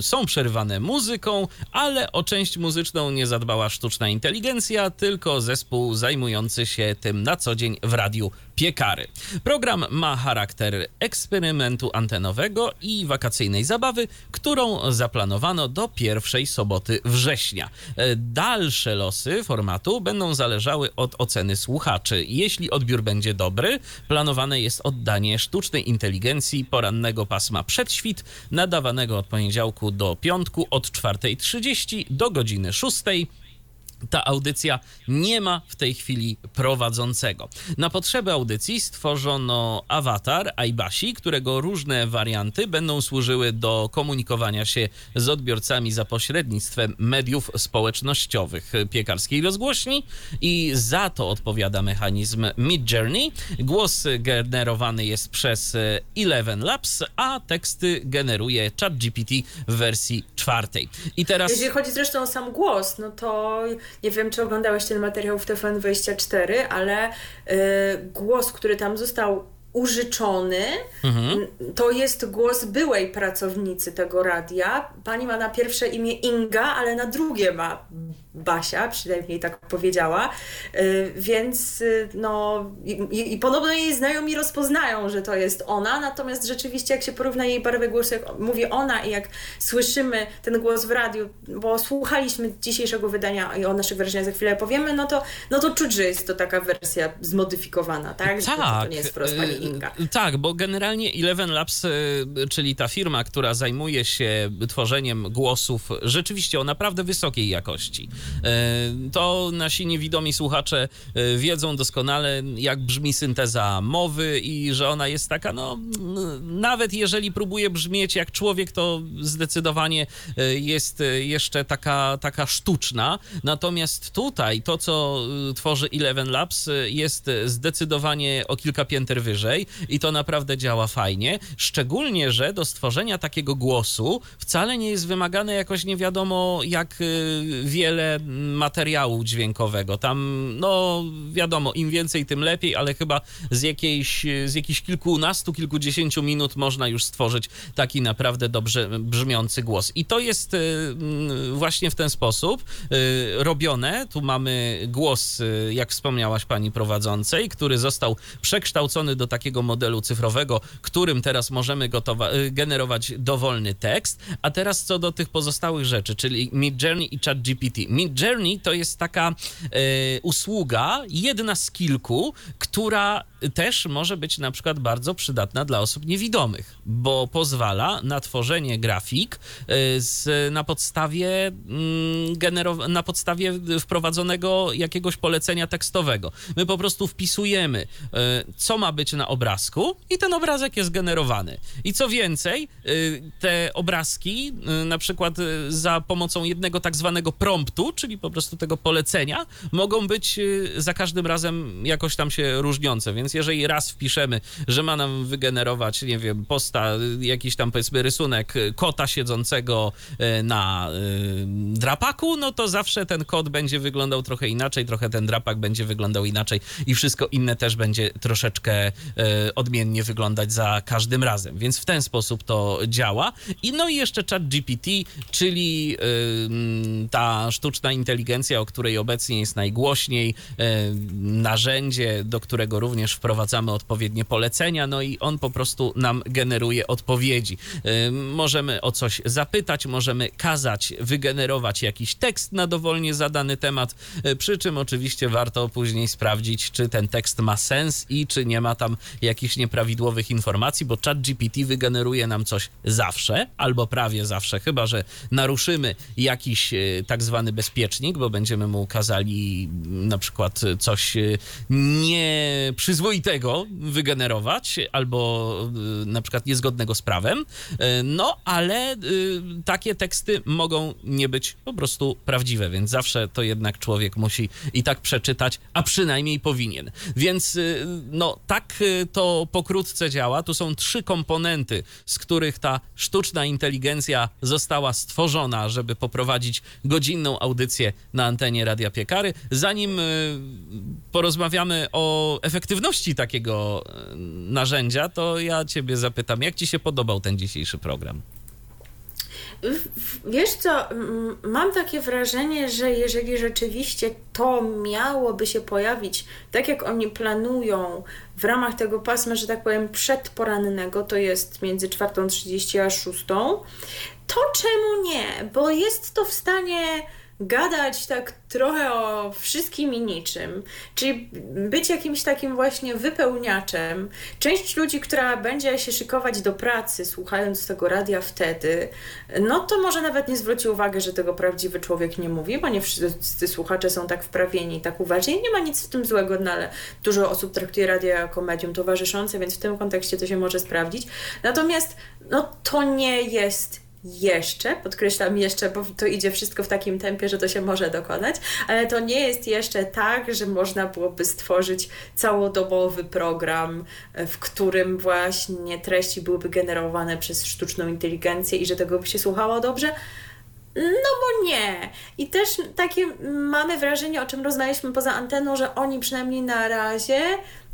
są przerywane muzyką, ale o część muzyczną nie zadbała sztuczna inteligencja, tylko zespół zajmujący się tym na co dzień w radiu Piekary. Program ma charakter eksperymentu antenowego i wakacyjnej zabawy, którą zaplanowano do pierwszej soboty września. Dalsze losy formatu będą zależały od oceny słuchaczy. Jeśli odbiór będzie dobry, planowane jest oddanie sztucznej inteligencji porannego pasma przedświt, nadawanego od poniedziałku do piątku od 4.30 do godziny 6 ta audycja nie ma w tej chwili prowadzącego. Na potrzeby audycji stworzono awatar Aibasi, którego różne warianty będą służyły do komunikowania się z odbiorcami za pośrednictwem mediów społecznościowych piekarskiej rozgłośni i za to odpowiada mechanizm Midjourney. Głos generowany jest przez Eleven Labs, a teksty generuje ChatGPT w wersji czwartej. I teraz... Jeżeli chodzi zresztą o sam głos, no to nie wiem, czy oglądałeś ten materiał w TVN24, ale y, głos, który tam został użyczony, mhm. to jest głos byłej pracownicy tego radia. Pani ma na pierwsze imię Inga, ale na drugie ma Basia, przynajmniej tak powiedziała, y, więc y, no i, i podobno jej znajomi rozpoznają, że to jest ona, natomiast rzeczywiście jak się porówna jej barwę głosu, jak mówi ona i jak słyszymy ten głos w radiu, bo słuchaliśmy dzisiejszego wydania i o naszych wrażeniach za chwilę powiemy, no to, no to czuć, że jest to taka wersja zmodyfikowana, tak? Tak. To, to nie jest wprost Tak, bo generalnie Eleven Labs, czyli ta firma, która zajmuje się tworzeniem głosów rzeczywiście o naprawdę wysokiej jakości. E, to nasi niewidomi słuchacze e, wiedzą doskonale, jak brzmi synteza mowy i że ona jest taka, no, nawet jeżeli próbuje brzmieć jak człowiek, to zdecydowanie e, jest jeszcze taka, taka sztuczna. Natomiast tutaj to, co tworzy Eleven Labs, jest zdecydowanie o kilka pięter wyżej i to naprawdę działa fajnie. Szczególnie, że do stworzenia takiego głosu wcale nie jest wymagane jakoś nie wiadomo jak wiele materiału dźwiękowego. Tam, no wiadomo, im więcej, tym lepiej, ale chyba z jakiejś, z jakichś kilkunastu, kilkudziesięciu minut można już stworzyć taki naprawdę dobrze brzmiący głos. I to jest y, właśnie w ten sposób y, robione. Tu mamy głos, y, jak wspomniałaś pani prowadzącej, który został przekształcony do takiego modelu cyfrowego, którym teraz możemy gotowa- generować dowolny tekst. A teraz co do tych pozostałych rzeczy, czyli Midjourney i ChatGPT. Midjourney to jest taka e, usługa, jedna z kilku, która też może być na przykład bardzo przydatna dla osób niewidomych, bo pozwala na tworzenie grafik e, z, na podstawie mm, generow- na podstawie wprowadzonego jakiegoś polecenia tekstowego. My po prostu wpisujemy, co ma być na obrazku i ten obrazek jest generowany. I co więcej, te obrazki na przykład za pomocą jednego tak zwanego promptu, czyli po prostu tego polecenia, mogą być y, za każdym razem jakoś tam się różniące. Więc jeżeli raz wpiszemy, że ma nam wygenerować, nie wiem, posta, y, jakiś tam powiedzmy rysunek kota siedzącego y, na drapaku, no to zawsze ten kot będzie wyglądał trochę inaczej, trochę ten drapak będzie wyglądał inaczej i wszystko inne też będzie troszeczkę odmiennie wyglądać za każdym razem. Więc w ten sposób to działa. I no i jeszcze chat GPT, czyli ta sztuczna inteligencja, o której obecnie jest najgłośniej, e, narzędzie, do którego również wprowadzamy odpowiednie polecenia, no i on po prostu nam generuje odpowiedzi. E, możemy o coś zapytać, możemy kazać wygenerować jakiś tekst na dowolnie zadany temat, e, przy czym oczywiście warto później sprawdzić, czy ten tekst ma sens i czy nie ma tam jakichś nieprawidłowych informacji, bo ChatGPT wygeneruje nam coś zawsze, albo prawie zawsze, chyba że naruszymy jakiś tak zwany bezpiecznik, bo będziemy mu kazali na przykład coś e, nieprzyzwoitego wygenerować, albo e, na przykład niezgodnego z prawem. E, no, ale takie teksty mogą nie być po prostu prawdziwe, więc zawsze to jednak człowiek musi i tak przeczytać, a przynajmniej powinien. Więc no, tak to pokrótce działa? Tu są trzy komponenty, z których ta sztuczna inteligencja została stworzona, żeby poprowadzić godzinną audycję na antenie Radia Piekary. Zanim porozmawiamy o efektywności takiego narzędzia, to ja ciebie zapytam, jak ci się podobał ten dzisiejszy program? Wiesz co, mam takie wrażenie, że jeżeli rzeczywiście to miałoby się pojawić, tak jak oni planują w ramach tego pasma, że tak powiem, przedporannego, to jest między 4.30 a 6, to czemu nie? Bo jest to w stanie gadać tak trochę o wszystkim i niczym, czyli być jakimś takim właśnie wypełniaczem. Część ludzi, która będzie się szykować do pracy, słuchając tego radia wtedy, no to może nawet nie zwróci uwagi, że tego prawdziwy człowiek nie mówi, bo nie wszyscy słuchacze są tak wprawieni tak uważni. Nie ma nic w tym złego, no ale dużo osób traktuje radio jako medium towarzyszące, więc w tym kontekście to się może sprawdzić. Natomiast no to nie jest jeszcze, podkreślam jeszcze, bo to idzie wszystko w takim tempie, że to się może dokonać, ale to nie jest jeszcze tak, że można byłoby stworzyć całodobowy program, w którym właśnie treści byłyby generowane przez sztuczną inteligencję i że tego by się słuchało dobrze. No bo nie. I też takie mamy wrażenie, o czym rozmawialiśmy poza anteną, że oni przynajmniej na razie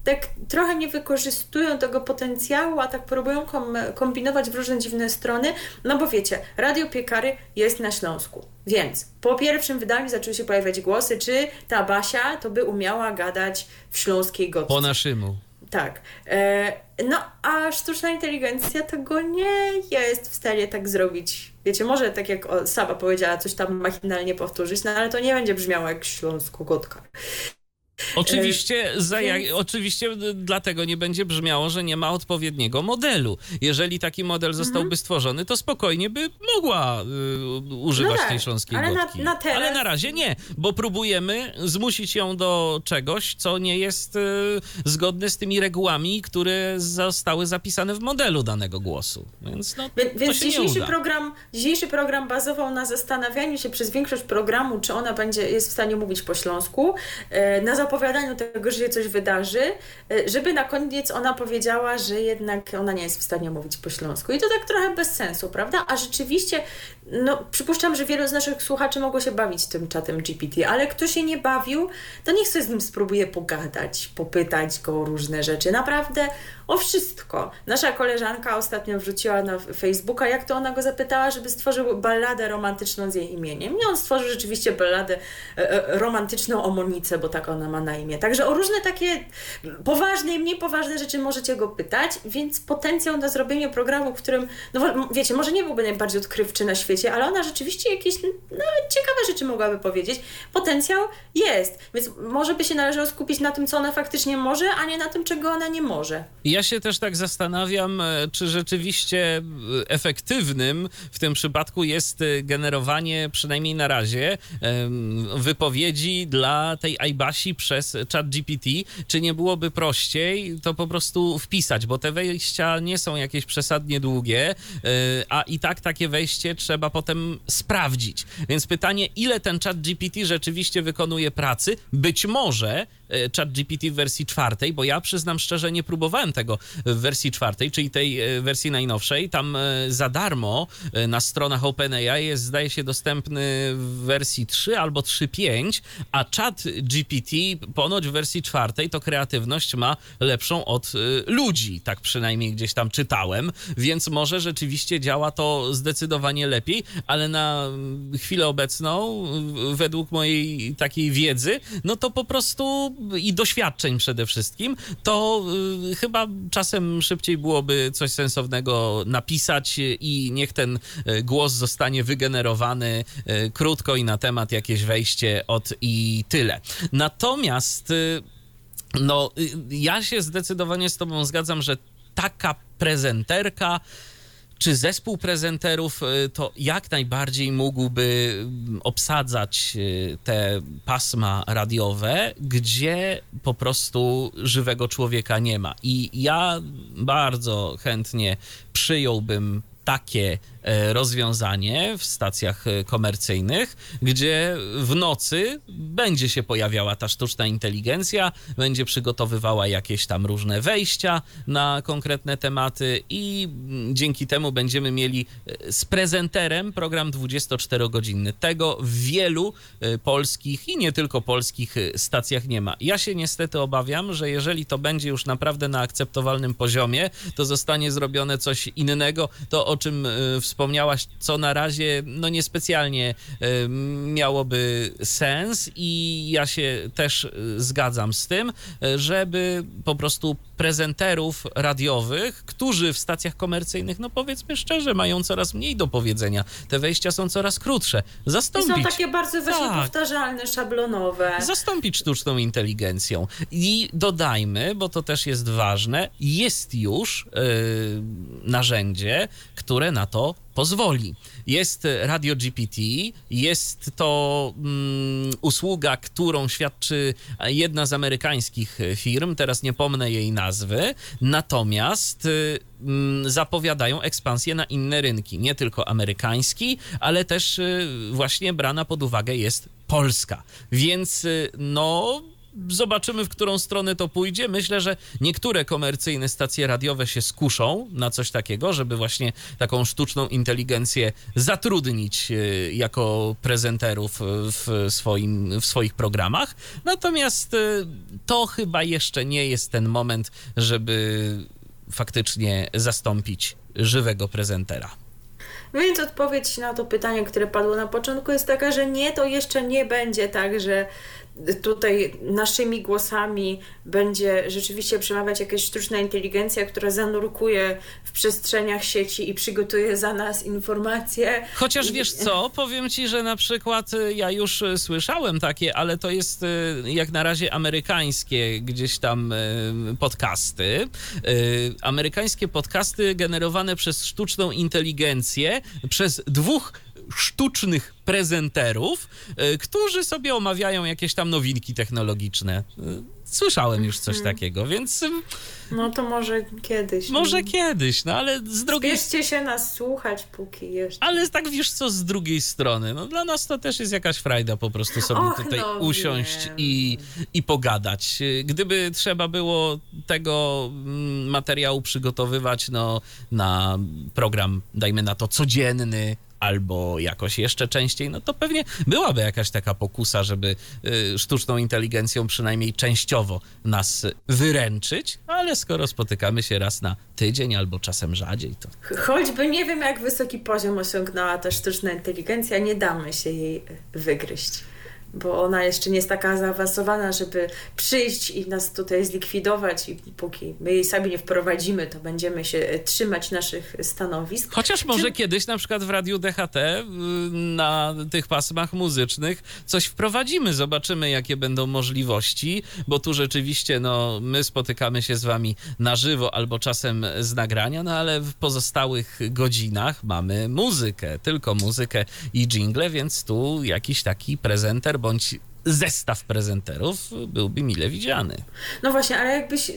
tak trochę nie wykorzystują tego potencjału, a tak próbują kom kombinować w różne dziwne strony, no bo wiecie, Radio Piekary jest na Śląsku, więc po pierwszym wydaniu zaczęły się pojawiać głosy, czy ta Basia to by umiała gadać w śląskiej gotce. Po naszemu. Tak. E, no, a sztuczna inteligencja tego nie jest w stanie tak zrobić. Wiecie, może tak jak Saba powiedziała, coś tam machinalnie powtórzyć, no ale to nie będzie brzmiało jak śląsko gotka. Oczywiście, za, oczywiście dlatego nie będzie brzmiało, że nie ma odpowiedniego modelu. Jeżeli taki model zostałby mhm. stworzony, to spokojnie by mogła y, używać no tak, tej śląskiej ale. Na, na teraz... Ale na razie nie, bo próbujemy zmusić ją do czegoś, co nie jest y, zgodne z tymi regułami, które zostały zapisane w modelu danego głosu. Więc, no, Wie, więc dzisiejszy, program, dzisiejszy program bazował na zastanawianiu się przez większość programu, czy ona będzie jest w stanie mówić po śląsku, y, na zapowiadaniu tego, że się coś wydarzy, e, żeby na koniec ona powiedziała, że jednak ona nie jest w stanie mówić po śląsku. I to tak trochę bez sensu, prawda? A rzeczywiście, no przypuszczam, że wielu z naszych słuchaczy mogło się bawić tym czatem GPT, ale kto się nie bawił, to niech sobie z nim spróbuje pogadać, popytać go o różne rzeczy. Naprawdę o wszystko. Nasza koleżanka ostatnio wrzuciła na Facebooka, jak to ona go zapytała, żeby stworzył balladę romantyczną z jej imieniem. I on stworzył rzeczywiście balladę e, e, romantyczną o Monice, bo tak ona ma na imię. Także o różne takie poważne i mniej poważne rzeczy możecie go pytać, więc potencjał na zrobienie programu, w którym, no wiecie, może nie byłby najbardziej odkrywczy na świecie, ale ona rzeczywiście jakieś no, ciekawe rzeczy mogłaby powiedzieć. Potencjał jest, więc może by się należało skupić na tym, co ona faktycznie może, a nie na tym, czego ona nie może. Ja się też tak zastanawiam, e, czy rzeczywiście e, efektywnym w tym przypadku jest e, generowanie, przynajmniej na razie, wypowiedzi dla tej iBasi przez ChatGPT. Czy nie byłoby prościej to po prostu wpisać, bo te wejścia nie są jakieś przesadnie długie, a i tak takie wejście trzeba potem sprawdzić. Więc pytanie, ile ten ChatGPT rzeczywiście wykonuje pracy? Być może ChatGPT w wersji czwartej, bo ja przyznam szczerze, nie próbowałem tego w wersji czwartej, czyli tej e, wersji najnowszej. Tam e, za darmo e, na stronach OpenAI jest, zdaje się, dostępny w wersji 3 albo 3.5, a chat GPT ponoć w wersji czwartej to kreatywność ma lepszą od ludzi, tak przynajmniej gdzieś tam czytałem, więc może rzeczywiście działa to zdecydowanie lepiej, ale na chwilę obecną, według mojej takiej wiedzy, no to po prostu i doświadczeń przede wszystkim, to chyba czasem szybciej byłoby coś sensownego napisać i niech ten e, głos zostanie wygenerowany e, krótko i na temat jakieś wejście od i tyle. Natomiast no, ja się zdecydowanie z Tobą zgadzam, że taka prezenterka czy zespół prezenterów y, to jak najbardziej mógłby mm, obsadzać y, te pasma radiowe, gdzie po prostu żywego człowieka nie ma. I ja bardzo chętnie przyjąłbym takie rozwiązanie w stacjach e, komercyjnych, gdzie w nocy będzie się pojawiała ta sztuczna inteligencja, będzie przygotowywała jakieś tam różne wejścia na konkretne tematy i mm, dzięki temu będziemy mieli e, z prezenterem program 24-godzinny. Tego w wielu e, polskich i nie tylko polskich e, stacjach nie ma. Ja się niestety obawiam, że jeżeli to będzie już naprawdę na akceptowalnym poziomie, to zostanie zrobione coś innego. To o czym wspomniałaś, co na razie no niespecjalnie miałoby sens i ja się też zgadzam z tym, żeby po prostu prezenterów radiowych, którzy w stacjach komercyjnych, no powiedzmy szczerze, mają coraz mniej do powiedzenia. Te wejścia są coraz krótsze. Zastąpić... I są takie bardzo właśnie tak. powtarzalne, szablonowe. Zastąpić sztuczną inteligencją. I dodajmy, bo to też jest ważne, jest już yy, narzędzie, które na to pozwoli. Jest Radio GPT, jest to mm, usługa, którą świadczy jedna z amerykańskich firm, teraz nie pomnę jej nazwy, natomiast mm, zapowiadają ekspansję na inne rynki, nie tylko amerykański, ale też y, właśnie brana pod uwagę jest Polska. Więc y, no zobaczymy, w którą stronę to pójdzie. Myślę, że niektóre komercyjne stacje radiowe się skuszą na coś takiego, żeby właśnie taką sztuczną inteligencję zatrudnić e, jako prezenterów w, swoim, w swoich programach. Natomiast e, to chyba jeszcze nie jest ten moment, żeby faktycznie zastąpić żywego prezentera. Więc odpowiedź na to pytanie, które padło na początku, jest taka, że nie, to jeszcze nie będzie tak, że tutaj naszymi głosami będzie rzeczywiście przemawiać jakaś sztuczna inteligencja, która zanurkuje w przestrzeniach sieci i przygotuje za nas informacje. Chociaż wiesz co, powiem ci, że na przykład y, ja już y, słyszałem takie, ale to jest y, jak na razie amerykańskie gdzieś tam podcasty. Amerykańskie podcasty generowane przez sztuczną inteligencję, przez dwóch sztucznych prezenterów, e, którzy sobie omawiają jakieś tam nowinki technologiczne. E, słyszałem już coś hmm. takiego, więc. No to może kiedyś. Może no. kiedyś, no ale z drugiej strony. się nas słuchać, póki jeszcze. Ale tak wiesz co, z drugiej strony, no dla nas to też jest jakaś frajda po prostu sobie Och, tutaj no, usiąść i, i pogadać. Gdyby trzeba było tego mm, materiału przygotowywać, no na program, dajmy na to codzienny, albo jakoś jeszcze częściej, no to pewnie byłaby jakaś taka pokusa, żeby y, sztuczną inteligencją przynajmniej częściowo nas wyręczyć, ale skoro spotykamy się raz na tydzień albo czasem rzadziej, to. Choćby nie wiem, jak wysoki poziom osiągnęła ta sztuczna inteligencja, nie damy się jej wygryźć bo ona jeszcze nie jest taka zaawansowana, żeby przyjść i nas tutaj zlikwidować i póki my jej sami nie wprowadzimy, to będziemy się e, trzymać naszych stanowisk. Chociaż może Czy... kiedyś na przykład w Radiu DHT y, na tych pasmach muzycznych coś wprowadzimy, zobaczymy jakie będą możliwości, bo tu rzeczywiście no, my spotykamy się z wami na żywo albo czasem z nagrania, no ale w pozostałych godzinach mamy muzykę, tylko muzykę i jingle, więc tu jakiś taki prezenter bądź zestaw prezenterów byłby mile widziany. No właśnie, ale jakbyś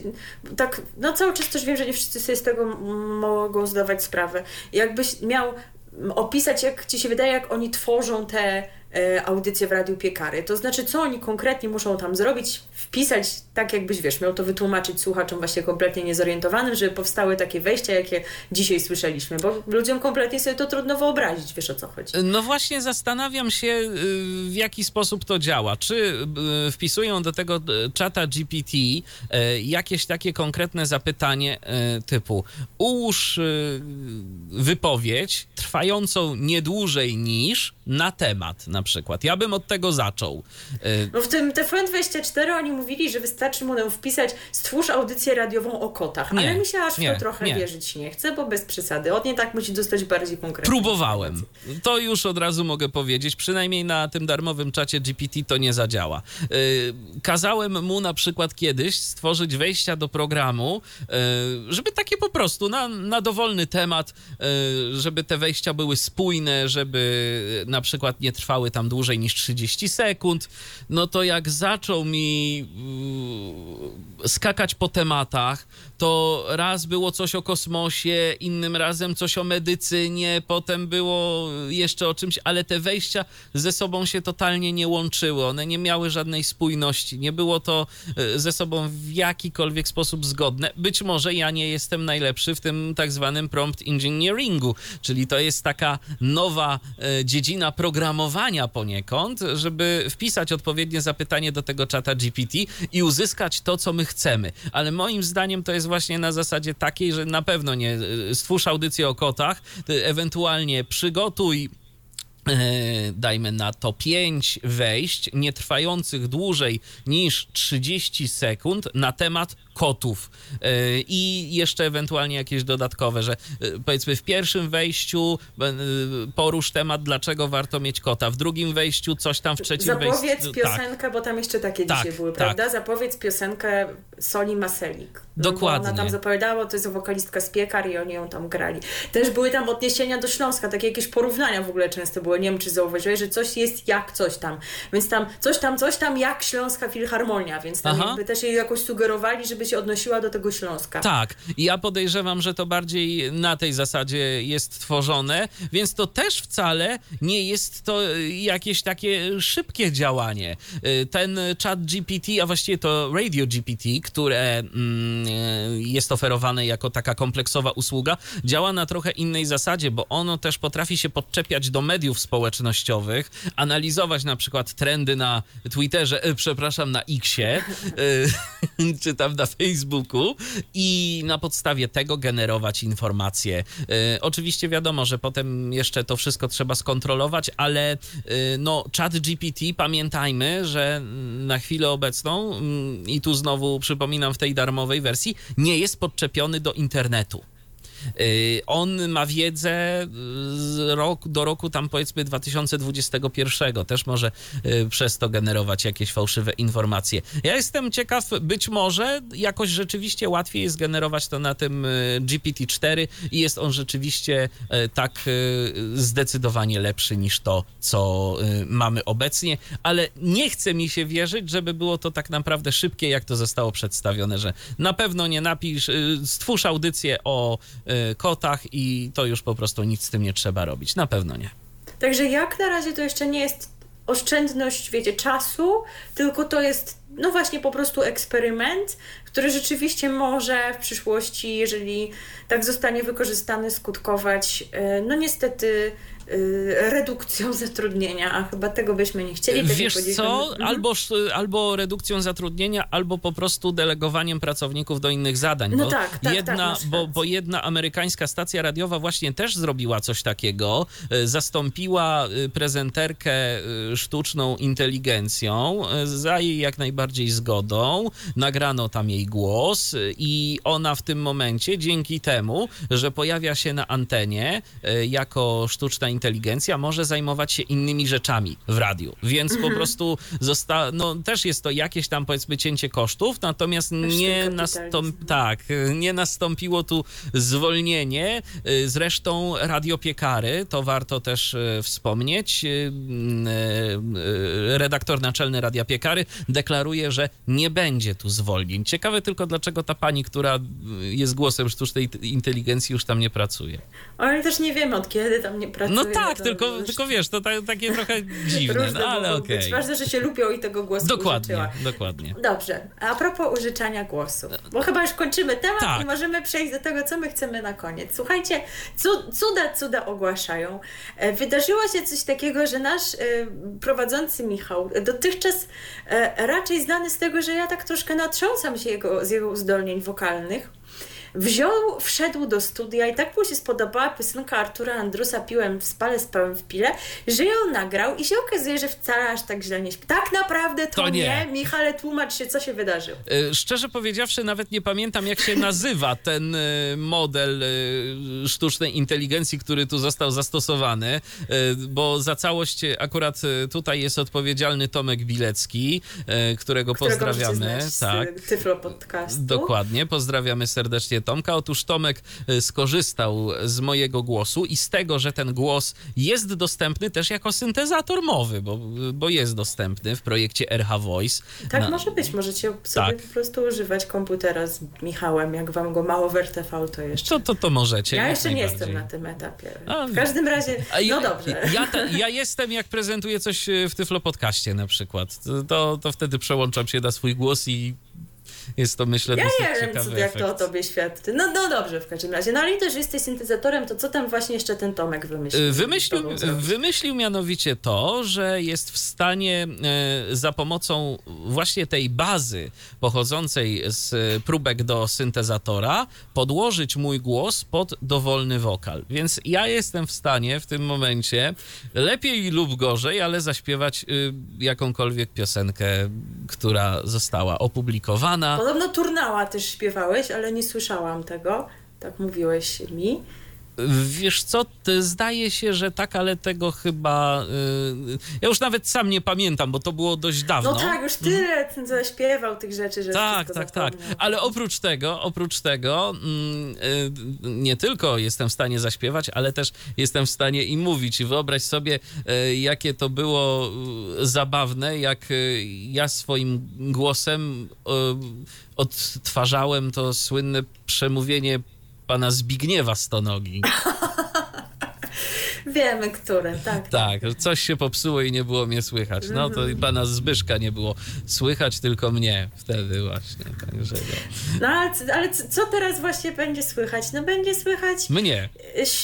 tak, no cały czas też wiem, że nie wszyscy sobie z tego mogą zdawać sprawę. Jakbyś miał opisać, jak ci się wydaje, jak oni tworzą te audycję w Radiu Piekary. To znaczy, co oni konkretnie muszą tam zrobić, wpisać, tak jakbyś, wiesz, miał to wytłumaczyć słuchaczom właśnie kompletnie niezorientowanym, żeby powstały takie wejścia, jakie dzisiaj słyszeliśmy, bo ludziom kompletnie sobie to trudno wyobrazić, wiesz o co chodzi. No właśnie zastanawiam się, y, w jaki sposób to działa. Czy y, wpisują do tego y, czata GPT jakieś takie konkretne zapytanie typu ułóż wypowiedź trwającą nie dłużej niż na temat na przykład. Ja bym od tego zaczął. Y, no w tym TVN24 oni mówili, że wystarczy mu wpisać stwórz audycję radiową o kotach, nie, ale mi się aż w to trochę nie. wierzyć nie chce, bo bez przesady. Od nie tak musi dostać bardziej konkretnie. Próbowałem. To już od razu mogę powiedzieć, przynajmniej na tym darmowym czacie GPT to nie zadziała. Y, kazałem mu na przykład kiedyś stworzyć wejścia do programu, y, żeby takie po prostu na, na dowolny temat, żeby te wejścia były spójne, żeby na przykład nie trwały trwały tam dłużej niż 30 sekund, no to jak zaczął mi yy, skakać po tematach, to raz było coś o kosmosie, innym razem coś o medycynie, potem było jeszcze o czymś, ale te wejścia ze sobą się totalnie nie łączyły. One nie miały żadnej spójności. Nie było to e, ze sobą w jakikolwiek sposób zgodne. Być może ja nie jestem najlepszy w tym tak zwanym prompt engineeringu, czyli to jest taka nowa e, dziedzina programowania poniekąd, żeby wpisać odpowiednie zapytanie do tego czata GPT i uzyskać to, co my chcemy. Ale moim zdaniem to jest właśnie na zasadzie takiej, że na pewno nie e, stwórz audycję o kotach, ewentualnie przygotuj dajmy na to 5 wejść, nie trwających dłużej niż 30 sekund na temat kotów e, i jeszcze ewentualnie jakieś dodatkowe, że e, powiedzmy w pierwszym wejściu porusz temat, dlaczego warto mieć kota, w drugim wejściu coś tam, w trzecim Zapowiedz wejściu... Zapowiedz tak. piosenkę, tak. bo tam jeszcze takie tak, dzisiaj były, tak. prawda? Zapowiedz piosenkę Soli Maselik. Dokładnie. Ona tam zapowiadała, to jest wokalistka z Piekar i oni ją tam grali. Też były tam odniesienia do Śląska, takie jakieś porównania w ogóle często były, nie wiem czy zauważyłeś, że coś jest jak coś tam. Więc tam coś tam, coś tam jak Śląska Filharmonia, więc tam jakby też jej jakoś sugerowali, żeby się odnosiła do tego Śląska. Tak, i ja podejrzewam, że to bardziej na tej zasadzie jest tworzone, więc to też wcale nie jest to jakieś takie szybkie działanie. Ten chat GPT, a właściwie to Radio GPT, które mm, jest oferowane jako taka kompleksowa usługa, działa na trochę innej zasadzie, bo ono też potrafi się podczepiać do mediów społecznościowych, analizować na przykład trendy na Twitterze, e, przepraszam, na Xie, e, czy tam na Facebooku i na podstawie tego generować informacje. E, oczywiście wiadomo, że potem jeszcze to wszystko trzeba skontrolować, ale no chat GPT, pamiętajmy, że na chwilę obecną mm, i tu znowu przypominam w tej darmowej wersji, nie jest podczepiony do internetu. Y, on ma wiedzę rok, do roku tam powiedzmy 2021. Też może y, przez to generować jakieś fałszywe informacje. Ja jestem ciekaw, być może jakoś rzeczywiście łatwiej jest generować to na tym y, GPT-4 i jest on rzeczywiście tak zdecydowanie lepszy niż to, co mamy obecnie, ale nie chce mi się wierzyć, żeby było to tak naprawdę szybkie, jak to zostało przedstawione, że na pewno nie napisz, stwórz audycję o Y, kotach i to już po prostu nic z tym nie trzeba robić. Na pewno nie. Także jak na razie to jeszcze nie jest oszczędność, wiecie, czasu, tylko to jest no właśnie po prostu eksperyment, który rzeczywiście może w przyszłości, jeżeli tak zostanie wykorzystany, skutkować, y, no niestety Y, redukcją zatrudnienia, a chyba tego byśmy nie chcieli. Wiesz co, mhm. albo, albo redukcją zatrudnienia, albo po prostu delegowaniem pracowników do innych zadań. No tak, tak, jedna, tak, bo, bo jedna amerykańska stacja radiowa właśnie też zrobiła coś takiego. Y, zastąpiła y, prezenterkę sztuczną inteligencją za jej jak najbardziej zgodą. Nagrano tam jej głos i ona w tym momencie, dzięki temu, że pojawia się na antenie jako sztuczna inteligencja, inteligencja może zajmować się innymi rzeczami w radiu, więc mhm. po prostu zosta- no, też jest to jakieś tam powiedzmy cięcie kosztów, natomiast nie, nastąp- tak, nie nastąpiło tu zwolnienie. Zresztą radiopiekary, to warto też e, wspomnieć, e, redaktor naczelny Radia Piekary deklaruje, że nie będzie tu zwolnień. Ciekawe tylko, dlaczego ta pani, która jest głosem sztucznej inteligencji, już tam nie pracuje. Ale też nie wiemy, od kiedy tam nie pracuje. No tak, tylko, tylko wiesz, to takie trochę dziwne, no, ale okej. Okay. Ważne, że się lubią i tego głosu Dokładnie, użyczyła. dokładnie. Dobrze, a propos użyczania głosu, bo chyba już kończymy temat tak. i możemy przejść do tego, co my chcemy na koniec. Słuchajcie, cuda, cuda ogłaszają. E, wydarzyło się coś takiego, że nasz e, prowadzący Michał, dotychczas e, raczej znany z tego, że ja tak troszkę natrząsam się jego, z jego uzdolnień wokalnych, wziął, wszedł do studia i tak mu się spodobała piosenka Artura Andrusa Piłem w spale, spałem w pile, że ją nagrał i się okazuje, że wcale aż tak źle nie śpi. Tak naprawdę to, to nie. nie. Michale, tłumacz się, co się wydarzyło. E, szczerze powiedziawszy, nawet nie pamiętam, jak się nazywa ten e, model e, sztucznej inteligencji, który tu został zastosowany, bo za całość akurat tutaj jest odpowiedzialny Tomek Bilecki, którego, którego pozdrawiamy. tak. Tyflo podcastu. Dokładnie, pozdrawiamy serdecznie audycję Tomka. Otóż Tomek y, skorzystał z mojego głosu i z tego, że ten głos jest dostępny też jako syntezator mowy, bo, bo jest dostępny w projekcie RH Voice. Tak Na- może być, możecie sobie Tak. po prostu używać komputera z Michałem, jak wam go mało w RTV, to jeszcze. To, to, to możecie. ja jeszcze nie jestem na tym etapie. A, W każdym razie, A ja- no dobrze. Ja, ta, ja jestem, jak prezentuję coś e, w Tyflo Podcaście na przykład. To, to wtedy przełączam się na swój głos i jest to, myślę, Ja dosyć nie wiem, co, jak to o tobie świadczy. No, no dobrze, w każdym razie. No ale i też jesteś syntezatorem, to co tam właśnie jeszcze ten Tomek wymyślił? E, Wymyślił, wymyślił mianowicie to, że jest w stanie e, za pomocą właśnie tej bazy pochodzącej z próbek do syntezatora podłożyć mój głos pod dowolny wokal. Więc ja jestem w stanie w tym momencie lepiej lub gorzej, ale zaśpiewać y, jakąkolwiek piosenkę, która została opublikowana. Podobno Turnała też śpiewałeś, ale nie słyszałam tego. Tak mówiłeś mi. Wiesz co, ty, zdaje się, że tak, ale tego chyba. y, ja już nawet sam nie pamiętam, bo to było dość dawno. No, tak, już tyle ten zaśpiewał tych rzeczy, że Tak, tak, tak. zapomniał. Ale oprócz tego, oprócz tego, mm, y, nie tylko jestem w stanie zaśpiewać, ale też jestem w stanie i mówić. I wyobraź sobie, y, jakie to było y, zabawne, jak y, ja swoim głosem y, odtwarzałem to słynne przemówienie pana Zbigniewa Stonogi. Wiemy, które, tak. Tak, coś się popsuło i nie było mnie słychać. No to i pana Zbyszka nie było słychać, tylko mnie wtedy właśnie. Także no. No ale, ale co teraz właśnie będzie słychać? No będzie słychać... Mnie.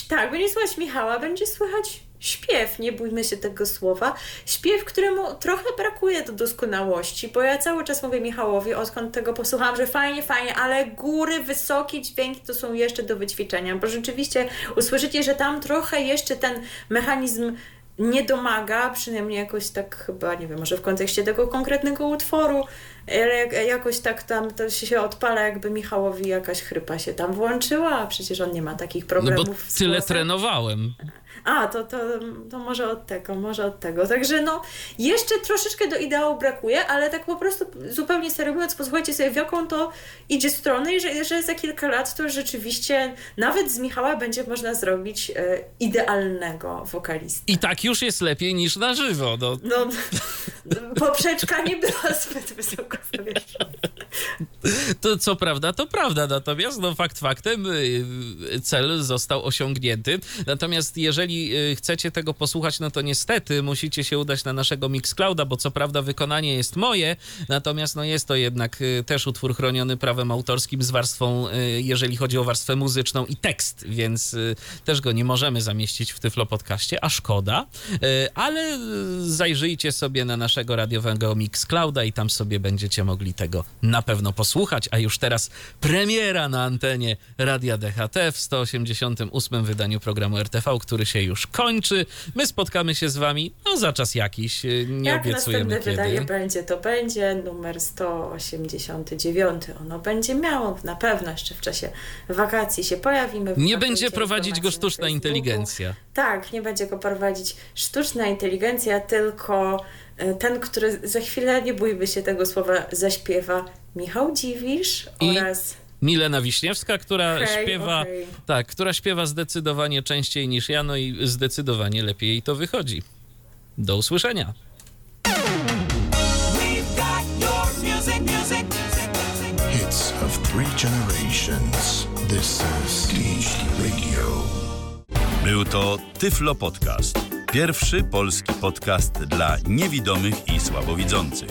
Tak, będzie słychać Michała, będzie słychać śpiew, nie bójmy się tego słowa. Śpiew, któremu trochę brakuje do doskonałości, bo ja cały czas mówię Michałowi, odkąd tego posłuchałam, że fajnie, fajnie, ale góry, wysokie dźwięki to są jeszcze do wyćwiczenia, bo rzeczywiście usłyszycie, że tam trochę jeszcze ten mechanizm nie domaga, przynajmniej jakoś tak chyba, nie wiem, może w kontekście tego konkretnego utworu, ale jak- jakoś tak tam to się odpala, jakby Michałowi jakaś chrypa się tam włączyła, a przecież on nie ma takich No problemów bo z tyle trenowałem. A, to, to, to może od tego, może od tego. Także no, jeszcze troszeczkę do ideału brakuje, ale tak po prostu zupełnie serio mówiąc, posłuchajcie sobie w jaką to idzie stronę i że, że za kilka lat to rzeczywiście nawet z Michała będzie można zrobić e, idealnego wokalistę. I tak już jest lepiej niż na żywo. No, No, poprzeczka nie była zbyt wysoko zawieszona. to co prawda, to prawda. Natomiast no, fakt faktem y, cel został osiągnięty. Natomiast jeżeli y, chcecie tego posłuchać, no to niestety musicie się udać na naszego Mixclouda, bo co prawda wykonanie jest moje, natomiast no jest to jednak y, też utwór chroniony prawem autorskim z warstwą, y, jeżeli chodzi o warstwę muzyczną i tekst, więc też go nie możemy zamieścić w Tyflo Podcaście, a szkoda, ale zajrzyjcie sobie na naszego radiowego Mixclouda i tam sobie będziecie mogli tego na pewno posłuchać, a już teraz premiera na antenie Radia DHT w 188 wydaniu programu RTV, który się już kończy. My spotkamy się z wami, no za czas jakiś, y, nie Jak obiecujemy następne wydanie kiedy. będzie, to będzie numer 189. Ono będzie miało na pewno jeszcze w czasie wakacji się pojawimy. Nie będzie prowadzić go sztuczna inteligencja. Tak, nie będzie go prowadzić sztuczna inteligencja, tylko e, ten, który za chwilę, nie bójmy się tego słowa, zaśpiewa Michał Dziwisz I oraz... Milena Wiśniewska, która Okej, śpiewa, okej. tak, która śpiewa zdecydowanie częściej niż ja, no i zdecydowanie lepiej jej to wychodzi. Do usłyszenia. We've got your music, music. Hits of three generations. This is Radio. Był to Tyflo Podcast. Pierwszy polski podcast dla niewidomych i słabowidzących.